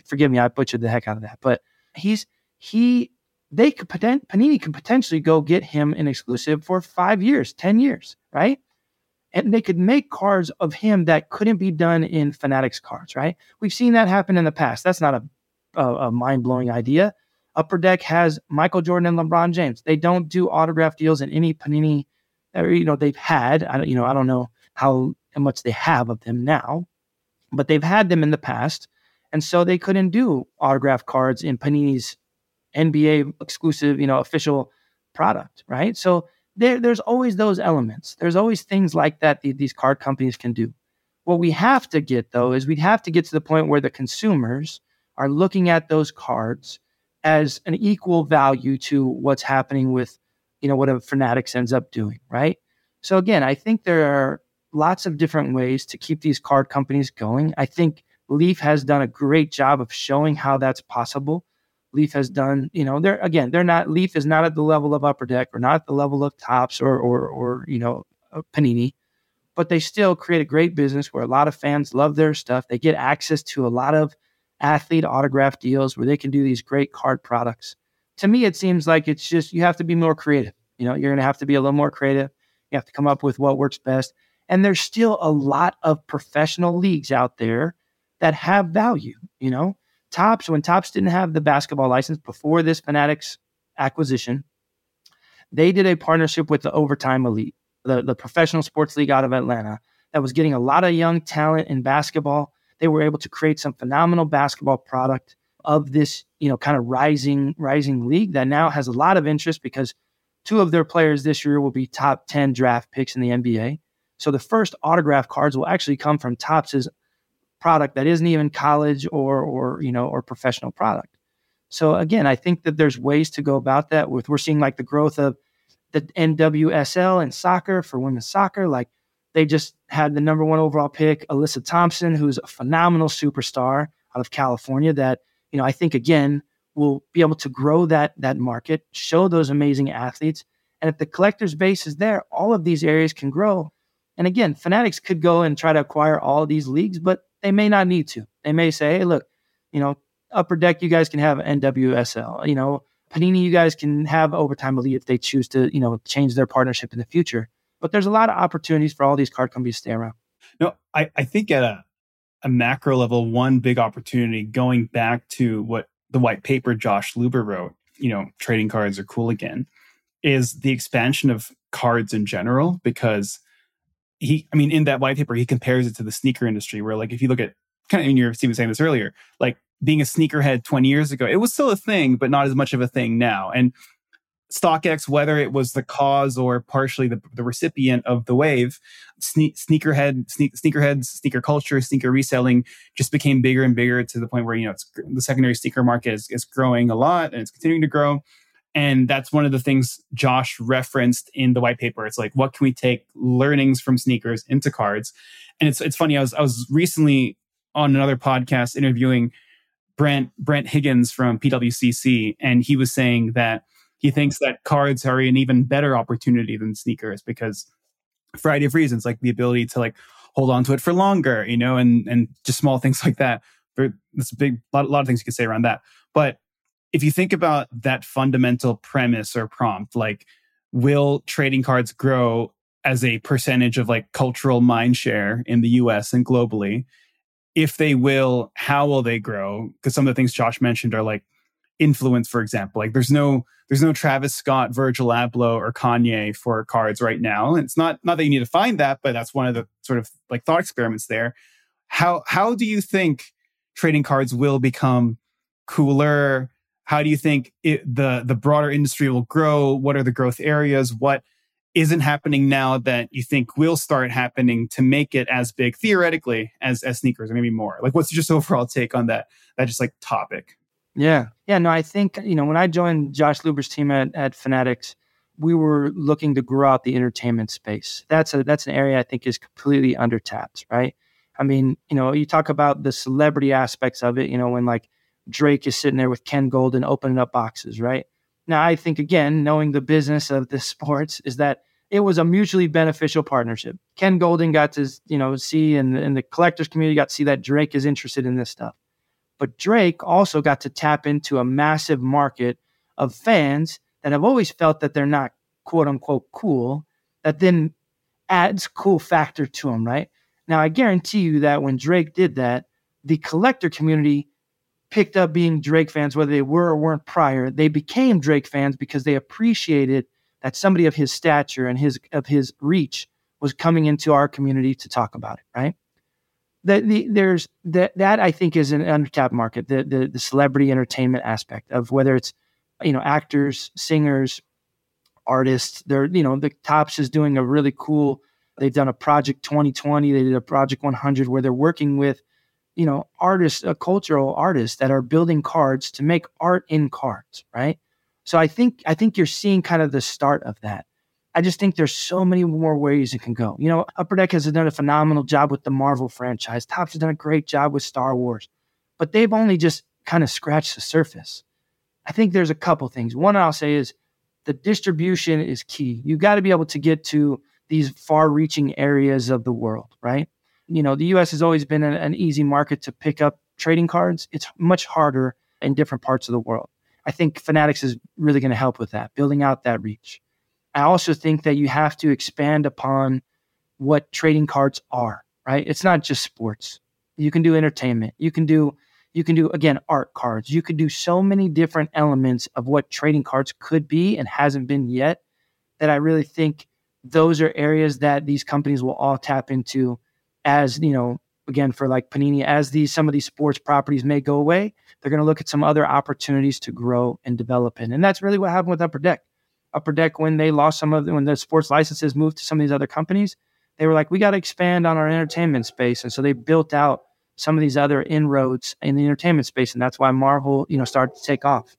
Forgive me, I butchered the heck out of that, but he's he they could Panini could potentially go get him an exclusive for five years, ten years, right? And they could make cards of him that couldn't be done in Fanatics cards, right? We've seen that happen in the past. That's not a, a, a mind blowing idea. Upper Deck has Michael Jordan and LeBron James. They don't do autograph deals in any Panini, or, you know, they've had. I don't, you know, I don't know how much they have of them now, but they've had them in the past, and so they couldn't do autograph cards in Panini's NBA exclusive, you know, official product, right? So there, there's always those elements. There's always things like that these card companies can do. What we have to get though is we'd have to get to the point where the consumers are looking at those cards as an equal value to what's happening with, you know, what a Fanatics ends up doing, right? So again, I think there are lots of different ways to keep these card companies going. I think Leaf has done a great job of showing how that's possible. Leaf has done, you know, they're again, they're not Leaf is not at the level of Upper Deck or not at the level of Topps or or or you know uh, Panini, but they still create a great business where a lot of fans love their stuff. They get access to a lot of athlete autograph deals where they can do these great card products. To me, it seems like it's just you have to be more creative. You know, you're going to have to be a little more creative. You have to come up with what works best. And there's still a lot of professional leagues out there that have value. You know, Topps, when Topps didn't have the basketball license before this Fanatics acquisition, they did a partnership with the Overtime Elite, the, the professional sports league out of Atlanta, that was getting a lot of young talent in basketball. They were able to create some phenomenal basketball product of this, you know, kind of rising, rising league that now has a lot of interest because two of their players this year will be top 10 draft picks in the NBA. So the first autograph cards will actually come from Topps's product that isn't even college or or you know or professional product. So again, I think that there's ways to go about that. With we're seeing like the growth of the NWSL and soccer for women's soccer, like they just had the number one overall pick, Alyssa Thompson, who's a phenomenal superstar out of California. That you know I think again will be able to grow that that market, show those amazing athletes, and if the collectors base is there, all of these areas can grow And again, Fanatics could go and try to acquire all these leagues, but they may not need to. They may say, hey, look, you know, upper deck, you guys can have NWSL. You know, Panini, you guys can have overtime elite if they choose to, you know, change their partnership in the future. But there's a lot of opportunities for all these card companies to stay around. No, I, I think at a, a macro level, one big opportunity going back to what the white paper Josh Luber wrote, you know, trading cards are cool again, is the expansion of cards in general. Because he, I mean, in that white paper, he compares it to the sneaker industry, where like if you look at kind of, and you're Steve was saying this earlier, like being a sneakerhead 20 years ago, it was still a thing, but not as much of a thing now. And StockX, whether it was the cause or partially the, the recipient of the wave, sne- sneakerhead, sne- sneakerheads, sneaker culture, sneaker reselling just became bigger and bigger to the point where, you know, the secondary sneaker market is, is growing a lot and it's continuing to grow. And that's one of the things Josh referenced in the white paper. It's like, what can we take learnings from sneakers into cards? And it's, it's funny. I was, I was recently on another podcast interviewing Brent, Brent Huigens from PWCC, and he was saying that he thinks that cards are an even better opportunity than sneakers because a variety of reasons, like the ability to like hold on to it for longer, you know, and and just small things like that. There's a big lot, lot of things you could say around that. But if you think about that fundamental premise or prompt, like will trading cards grow as a percentage of like cultural mind share in the US and globally? If they will, how will they grow? Because some of the things Josh mentioned are like influence, for example. Like there's no there's no Travis Scott, Virgil Abloh, or Kanye for cards right now. And it's not not that you need to find that, but that's one of the sort of like thought experiments there. How how do you think trading cards will become cooler? How do you think it, the the broader industry will grow? What are the growth areas? What isn't happening now that you think will start happening to make it as big theoretically as as sneakers or maybe more? Like what's just [LAUGHS] overall take on that that just like topic? Yeah. Yeah. No, I think, you know, when I joined Josh Luber's team at, at Fanatics, we were looking to grow out the entertainment space. That's a that's an area I think is completely undertapped, right? I mean, you know, you talk about the celebrity aspects of it, you know, when like Drake is sitting there with Ken Goldin opening up boxes, right? Now, I think again, knowing the business of the [LAUGHS] sports is that it was a mutually beneficial partnership. Ken Goldin got to, you know, see and, and the collectors community got to see that Drake is interested in this stuff. But Drake also got to tap into a massive market of fans that have always felt that they're not quote unquote cool, that then adds cool factor to them, right? Now, I guarantee you that when Drake did that, the collector community picked up being Drake fans, whether they were or weren't prior. They became Drake fans because they appreciated that somebody of his stature and his of his reach was coming into our community to talk about it, right? the, the, there's that that I think is an untapped market. The, the the celebrity entertainment aspect of whether it's you know actors, singers, artists. They're you know the Topps is doing a really cool. They've done a project 2020. They did a project 100 where they're working with you know artists, uh, cultural artists that are building cards to make art in cards, right? So I think I think you're seeing kind of the start of that. I just think there's so many more ways it can go. You know, Upper Deck has done a phenomenal job with the Marvel franchise. Topps has done a great job with Star Wars, but they've only just kind of scratched the surface. I think there's a couple things. One I'll say is the distribution is key. You got to be able to get to these far-reaching areas of the world, right? You know, the U.S. has always been an, an easy market to pick up trading cards. It's much harder in different parts of the world. I think Fanatics is really going to help with that, building out that reach. I also think that you have to expand upon what trading cards are, right? It's not just sports. You can do entertainment. You can do you can do again art cards. You could do so many different elements of what trading cards could be and hasn't been yet that I really think those are areas that these companies will all tap into as, you know, again for like Panini as these some of these sports properties may go away, they're going to look at some other opportunities to grow and develop in. And that's really what happened with Upper Deck. Upper Deck when they lost some of the, when the sports licenses moved to some of these other companies, they were like, we got to expand on our entertainment space, and so they built out some of these other inroads in the entertainment space, and that's why Marvel, you know, started to take off.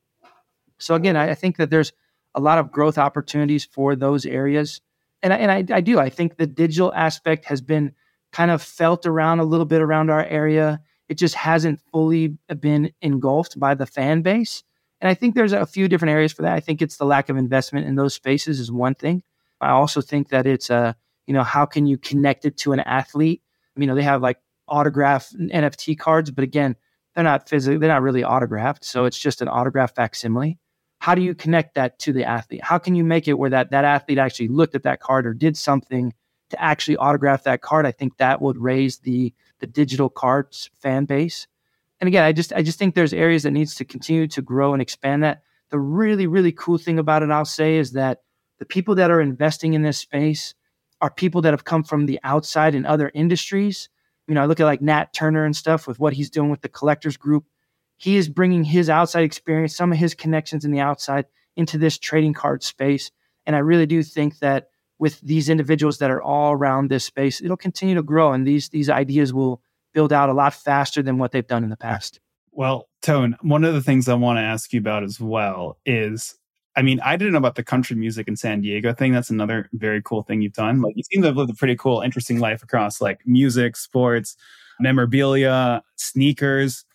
So again, I, I think that there's a lot of growth opportunities for those areas, and I, and I, I do. I think the digital aspect has been kind of felt around a little bit around our area. It just hasn't fully been engulfed by the fan base. And I think there's a few different areas for that. I think it's the lack of investment in those spaces is one thing. I also think that it's a you know, how can you connect it to an athlete? You know, they have like autograph NFT cards, but again, they're not physically, they're not really autographed. So it's just an autograph facsimile. How do you connect that to the athlete? How can you make it where that that athlete actually looked at that card or did something to actually autograph that card? I think that would raise the the digital cards fan base. And again, I just I just think there's areas that needs to continue to grow and expand that. The really really cool thing about it, I'll say, is that the people that are investing in this space are people that have come from the outside in other industries you know, I look at like Nat Turner and stuff with what he's doing with the collectors group. He is bringing his outside experience, some of his connections in the outside into this trading card space. And I really do think that with these individuals that are all around this space, it'll continue to grow and these these ideas will build out a lot faster than what they've done in the past. Well, Tone, one of the things I want to ask you about as well is I mean, I didn't know about the country music in San Diego thing. That's another very cool thing you've done. Like, you seem to have lived a pretty cool, interesting life across like music, sports, memorabilia, sneakers.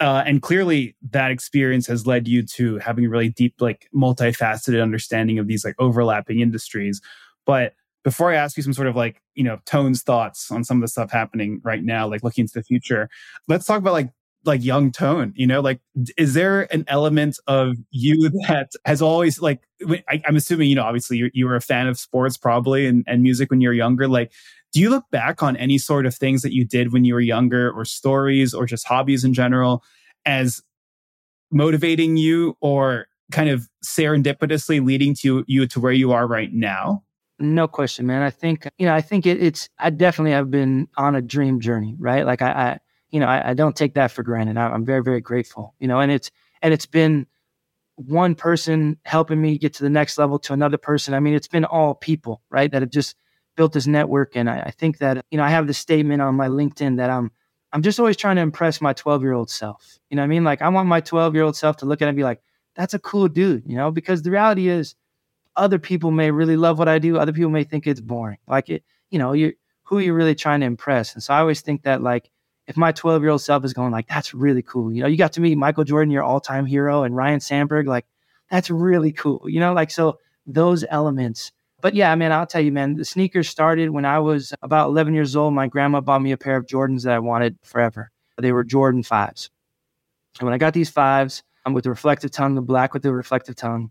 Uh, and clearly, that experience has led you to having a really deep, like, multifaceted understanding of these like overlapping industries. But before I ask you some sort of like, you know, Tone's thoughts on some of the stuff happening right now, like looking into the future, let's talk about like like young tone you know? Like is there an element of you that has always like I, am assuming you know obviously you, you were a fan of sports probably and, and music when you were younger. Like do you look back on any sort of things that you did when you were younger or stories or just hobbies in general as motivating you or kind of serendipitously leading to you to where you are right now no question man i think you know i think it, it's i definitely have been on a dream journey right like i, I you know, I, I don't take that for granted. I, I'm very, very grateful, you know, and it's, and it's been one person helping me get to the next level to another person. I mean, it's been all people, right, that have just built this network. And I, I think that, you know, I have the statement on my LinkedIn that I'm, I'm just always trying to impress my 12 year old self. You know what I mean? Like, I want my 12 year old self to look at it and be like, that's a cool dude, you know, because the reality is other people may really love what I do. Other people may think it's boring. Like it, you know, you who are you really trying to impress? And so I always think that like if my 12 year old self is going like, that's really cool. You know, you got to meet Michael Jordan, your all time hero, and Ryne Sandberg, like, that's really cool. You know, like, so those elements. But yeah, man, I'll tell you, man, the sneakers started when I was about 11 years old. My grandma bought me a pair of Jordans that I wanted forever. They were Jordan fives. And when I got these fives, I'm with the reflective tongue, the black with the reflective tongue,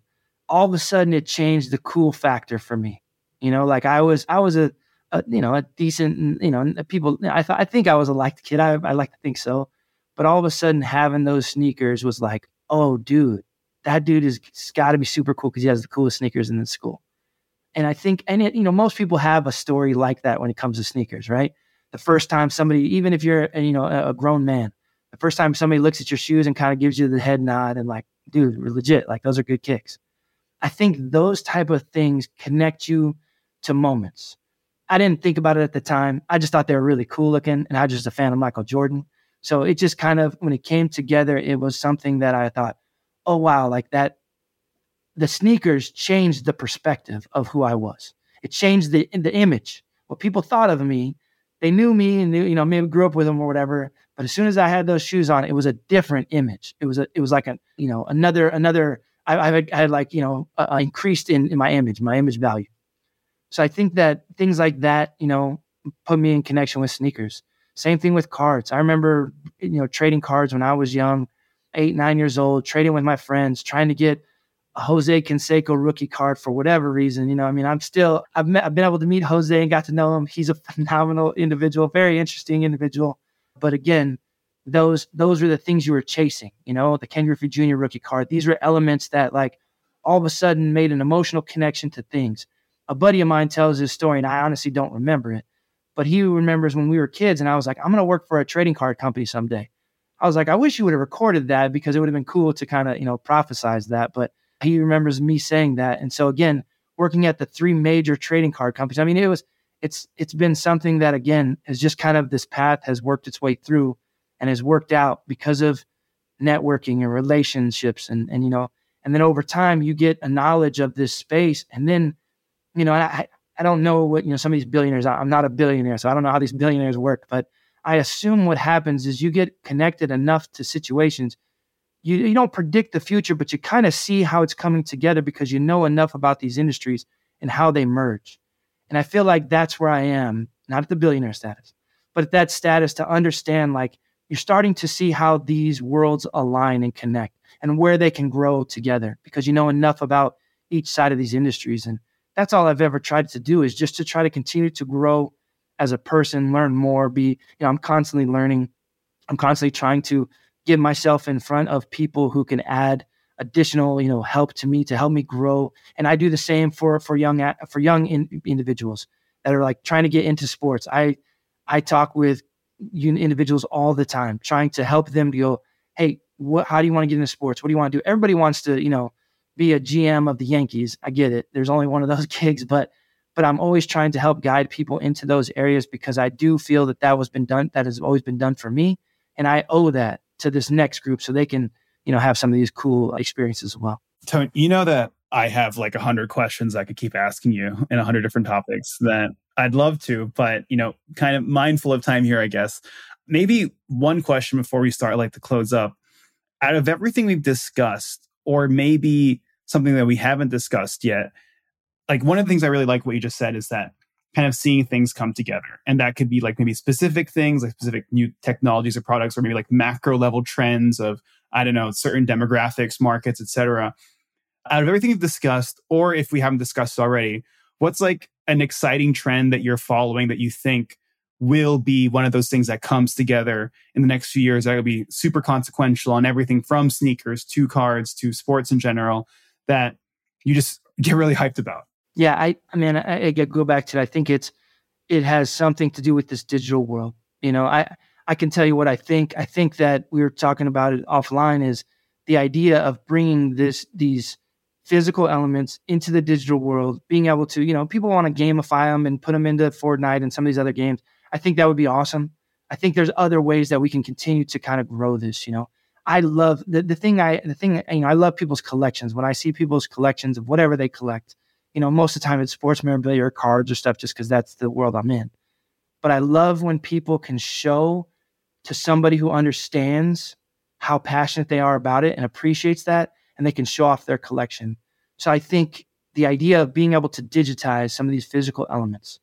all of a sudden it changed the cool factor for me. You know, like I was, I was a, a, you know, a decent, you know, people. I thought, I think I was a liked kid. I, I like to think so. But all of a sudden, having those sneakers was like, oh, dude, that dude is got to be super cool because he has the coolest sneakers in the school. And I think, and it, you know, most people have a story like that when it comes to sneakers, right? The first time somebody, even if you're, you know, a, a grown man, the first time somebody looks at your shoes and kind of gives you the head nod and like, dude, legit. Like those are good kicks. I think those type of things connect you to moments. I didn't think about it at the time. I just thought they were really cool looking, and I was just a fan of Michael Jordan. So it just kind of, when it came together, it was something that I thought, oh, wow, like that. The sneakers changed the perspective of who I was. It changed the, the image, what people thought of me. They knew me and knew, you know, maybe grew up with them or whatever. But as soon as I had those shoes on, it was a different image. It was a, it was like a, you know, another, another, I, I had, I had like, you know, uh, increased in, in my image, my image value. So I think that things like that, you know, put me in connection with sneakers. Same thing with cards. I remember, you know, trading cards when I was young, eight, nine years old, trading with my friends, trying to get a Jose Canseco rookie card for whatever reason. You know, I mean, I'm still, I've, met, I've been able to meet Jose and got to know him. He's a [LAUGHS] phenomenal individual, very interesting individual. But again, those those were the things you were chasing. You know, the Ken Griffey Jr. rookie card. These were elements that, like, all of a sudden made an emotional connection to things a buddy of mine tells his story, and I honestly don't remember it, but he remembers when we were kids, and I was like, I'm going to work for a trading card company someday. I was like, I wish you would have recorded that because it would have been cool to kind of, you know, prophesize that. But he remembers me saying that. And so again, working at the three major trading card companies, I mean, it was, it's, it's been something that again has just kind of this path has worked its way through and has worked out because of networking and relationships. And, and, you know, and then over time you get a knowledge of this space and then you know, I, I don't know what, you know, some of these billionaires, I'm not a billionaire, so I don't know how these billionaires work, but I assume what happens is you get connected enough to situations. You, you don't predict the future, but you kind of see how it's coming together because you know enough about these industries and how they merge. And I feel like that's where I am, not at the billionaire status, but at that status to understand like you're starting to see how these worlds align and connect and where they can grow together because you know enough about each side of these industries. And that's all I've ever tried to do is just to try to continue to grow as a person, learn more, be, you know, I'm constantly learning. I'm constantly trying to get myself in front of people who can add additional, you know, help to me to help me grow. And I do the same for for young for young in, individuals that are like trying to get into sports. I I talk with individuals all the time, trying to help them to go, hey, what? How do you want to get into sports? What do you want to do? Everybody wants to, you know, be a GM of the Yankees. I get it. There's only one of those [LAUGHS] gigs, but but I'm always trying to help guide people into those areas because I do feel that that was been done. That has always been done for me, and I owe that to this next group so they can, you know, have some of these cool experiences as well. Tony, you know that I have like a hundred questions I could keep asking you in a hundred different topics that I'd love to, but you know, kind of mindful of time here, I guess. Maybe one question before we start, like to close up. Out of everything we've discussed, or maybe something that we haven't discussed yet, like one of the things I really like what you just said is that kind of seeing things come together. And that could be like maybe specific things, like specific new technologies or products, or maybe like macro level trends of, I don't know, certain demographics, markets, etc. Out of everything we've discussed, or if we haven't discussed already, what's like an exciting trend that you're following that you think will be one of those things that comes together in the next few years that will be super consequential on everything from sneakers to cards to sports in general that you just [LAUGHS] get really hyped about? Yeah, I, I mean, I, I go back to it. I think it's, it has something to do with this digital world. You know, I, I can tell you what I think. I think that we were talking about it offline is the idea of bringing this, these physical elements into the digital world, being able to, you know, people want to gamify them and put them into Fortnite and some of these other games. I think that would be awesome. I think there's other ways that we can continue to kind of grow this, you know. I love the, the thing I the thing you know I love people's collections. When I see people's collections of whatever they collect, you know, most of the time it's sports memorabilia or cards or stuff just because that's the world I'm in. But I love when people can show to somebody who understands how passionate they are about it and appreciates that, and they can show off their collection. So I think the idea of being able to digitize some of these physical elements,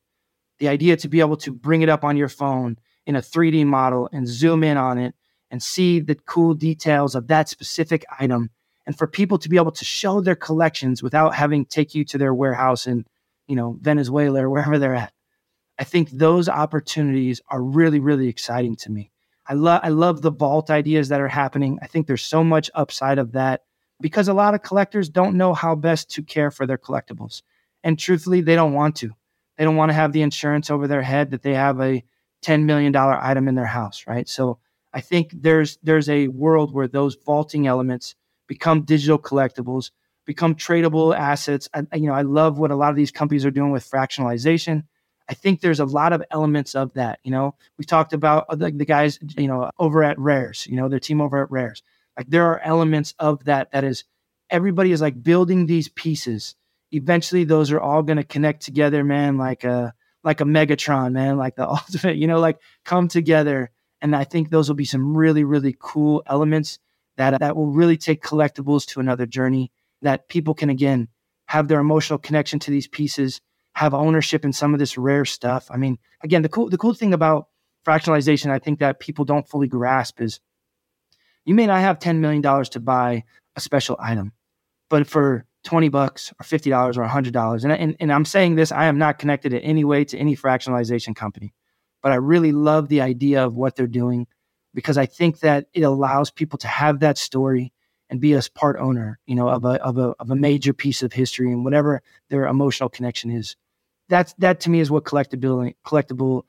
the idea to be able to bring it up on your phone in a 3D model and zoom in on it and see the cool details of that specific item and for people to be able to show their collections without having to take you to their warehouse in you know venezuela or wherever they're at i think those opportunities are really really exciting to me. I love i love the vault ideas that are happening. I think there's so much upside of that because a lot of collectors don't know how best to care for their collectibles and truthfully they don't want to they don't want to have the insurance over their head that they have a $10 million item in their house right so i think there's there's a world where those vaulting elements become digital collectibles, become tradable assets. I, you know, I love what a lot of these companies are doing with fractionalization. I think there's a lot of elements of that. You know, we talked about uh, the, the guys, you know, over at Rares, you know, their team over at Rares. Like there are elements of that that is everybody is like building these pieces. Eventually, those are all going to connect together, man, like a like a Megatron, man, like the [LAUGHS] ultimate, you know, like come together. And I think those will be some really, really cool elements that that will really take collectibles to another journey that people can again have their emotional connection to these pieces have ownership in some of this rare stuff i mean again the cool the cool thing about fractionalization i think that people don't fully grasp is you may not have $10 million to buy a special item but for 20 bucks or $50 or $100 and, and, and i'm saying this i am not connected in any way to any fractionalization company but i really love the idea of what they're doing because I think that it allows people to have that story and be a part owner, you know, of a of a of a major piece of history and whatever their emotional connection is. That's that to me is what collectibility collectible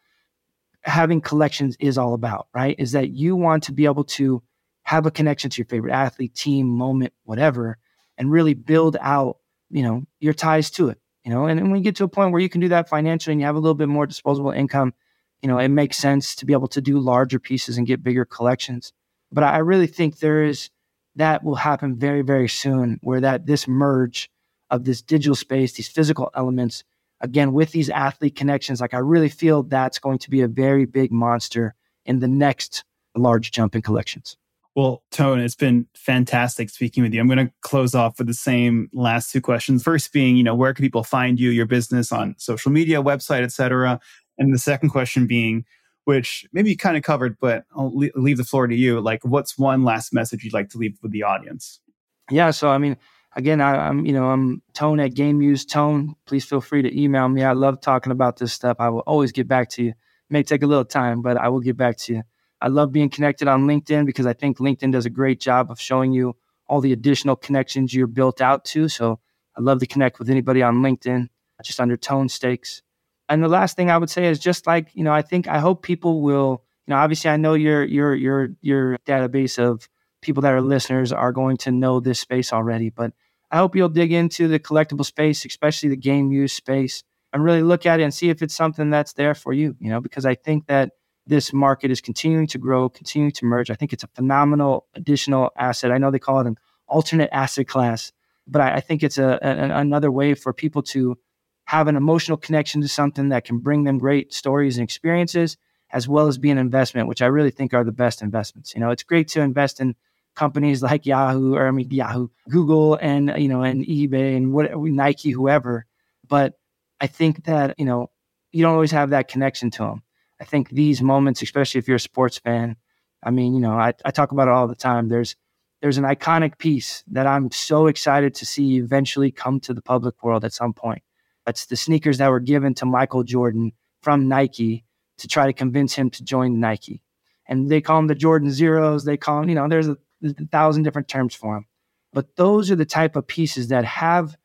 having collections is all about, right? Is that you want to be able to have a connection to your favorite athlete, team, moment, whatever, and really build out, you know, your ties to it. You know, and, when you get to a point where you can do that financially and you have a little bit more disposable income, you know, it makes sense to be able to do larger pieces and get bigger collections. But I really think there is that will happen very, very soon, where that this merge of this digital space, these physical elements, again with these athlete connections, like I really feel that's going to be a very big monster in the next large jump in collections. Well, Tone, it's been fantastic speaking with you. I'm going to close off with the same last two questions. First being, you know, where can people find you, your business on social media, website, etc. And the second question being, which maybe you kind of covered, but I'll leave the floor to you. Like, what's one last message you'd like to leave with the audience? Yeah. So, I mean, again, I, am you know, I'm Tone at Game Used Tone. Please feel free to email me. I love talking about this stuff. I will always get back to you. It may take a little time, but I will get back to you. I love being connected on LinkedIn because I think LinkedIn does a great job of showing you all the additional connections you're built out to. So I love to connect with anybody on LinkedIn, just under Tone Stakes. And the last thing I would say is just like, you know, I think I hope people will, you know, obviously I know your your your your database of people that are listeners are going to know this space already, but I hope you'll dig into the collectible space, especially the game used space, and really look at it and see if it's something that's there for you, you know, because I think that this market is continuing to grow, continuing to merge. I think it's a phenomenal additional asset. I know they call it an alternate asset class, but I, I think it's a, a, another way for people to have an emotional connection to something that can bring them great stories and experiences, as well as be an investment, which I really think are the best investments. You know, it's great to invest in companies like Yahoo or I mean Yahoo, Google, and you know, and eBay and what Nike, whoever. But I think that you know you don't always have that connection to them. I think these moments, especially if you're a sports fan, I mean, you know, I, I talk about it all the time. There's there's an iconic piece that I'm so excited to see eventually come to the public world at some point. It's the sneakers that were given to Michael Jordan from Nike to try to convince him to join Nike. And they call them the Jordan Zeros. They call them, you know, there's a, there's a thousand different terms for them. But those are the type of pieces that have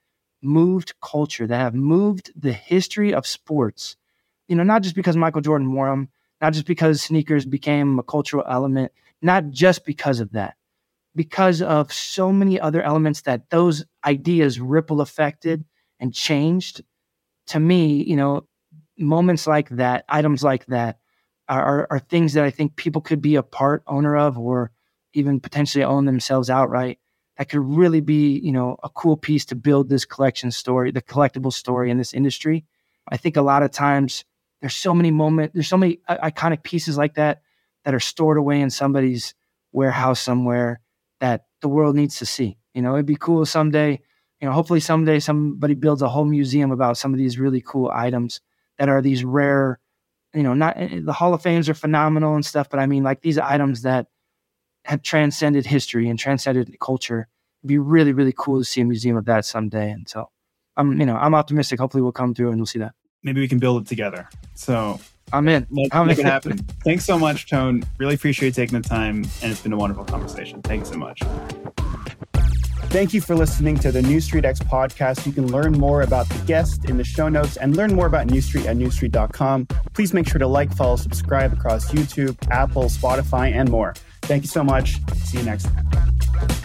moved culture, that have moved the history of sports you know, not just because Michael Jordan wore them, not just because sneakers became a cultural element, not just because of that, because of so many other elements that those ideas ripple affected and changed. To me, you know, moments like that, items like that, are, are, are things that I think people could be a part owner of, or even potentially own themselves outright. That could really be, you know, a cool piece to build this collection story, the collectible story in this industry. I think a lot of times there's so many moments, there's so many iconic pieces like that that are stored away in somebody's warehouse somewhere that the world needs to see. You know, it'd be cool someday, you know, hopefully someday somebody builds a whole museum about some of these really cool items that are these rare, you know, not eh, the Hall of Fames are phenomenal and stuff, but I mean like these items that have transcended history and transcended culture. It'd be really, really cool to see a museum of that someday. And so I'm, you know, I'm optimistic. Hopefully we'll come through and we'll see that maybe we can build it together. So I'm in. Let's I'm make in. it happen. Thanks so much, Tone. Really appreciate you taking the time, and it's been a wonderful conversation. Thanks so much. Thank you for listening to the Neustreet X podcast. You can learn more about the guest in the show notes and learn more about Neustreet at neustreet.com. Please make sure to like, follow, subscribe across YouTube, Apple, Spotify, and more. Thank you so much. See you next time.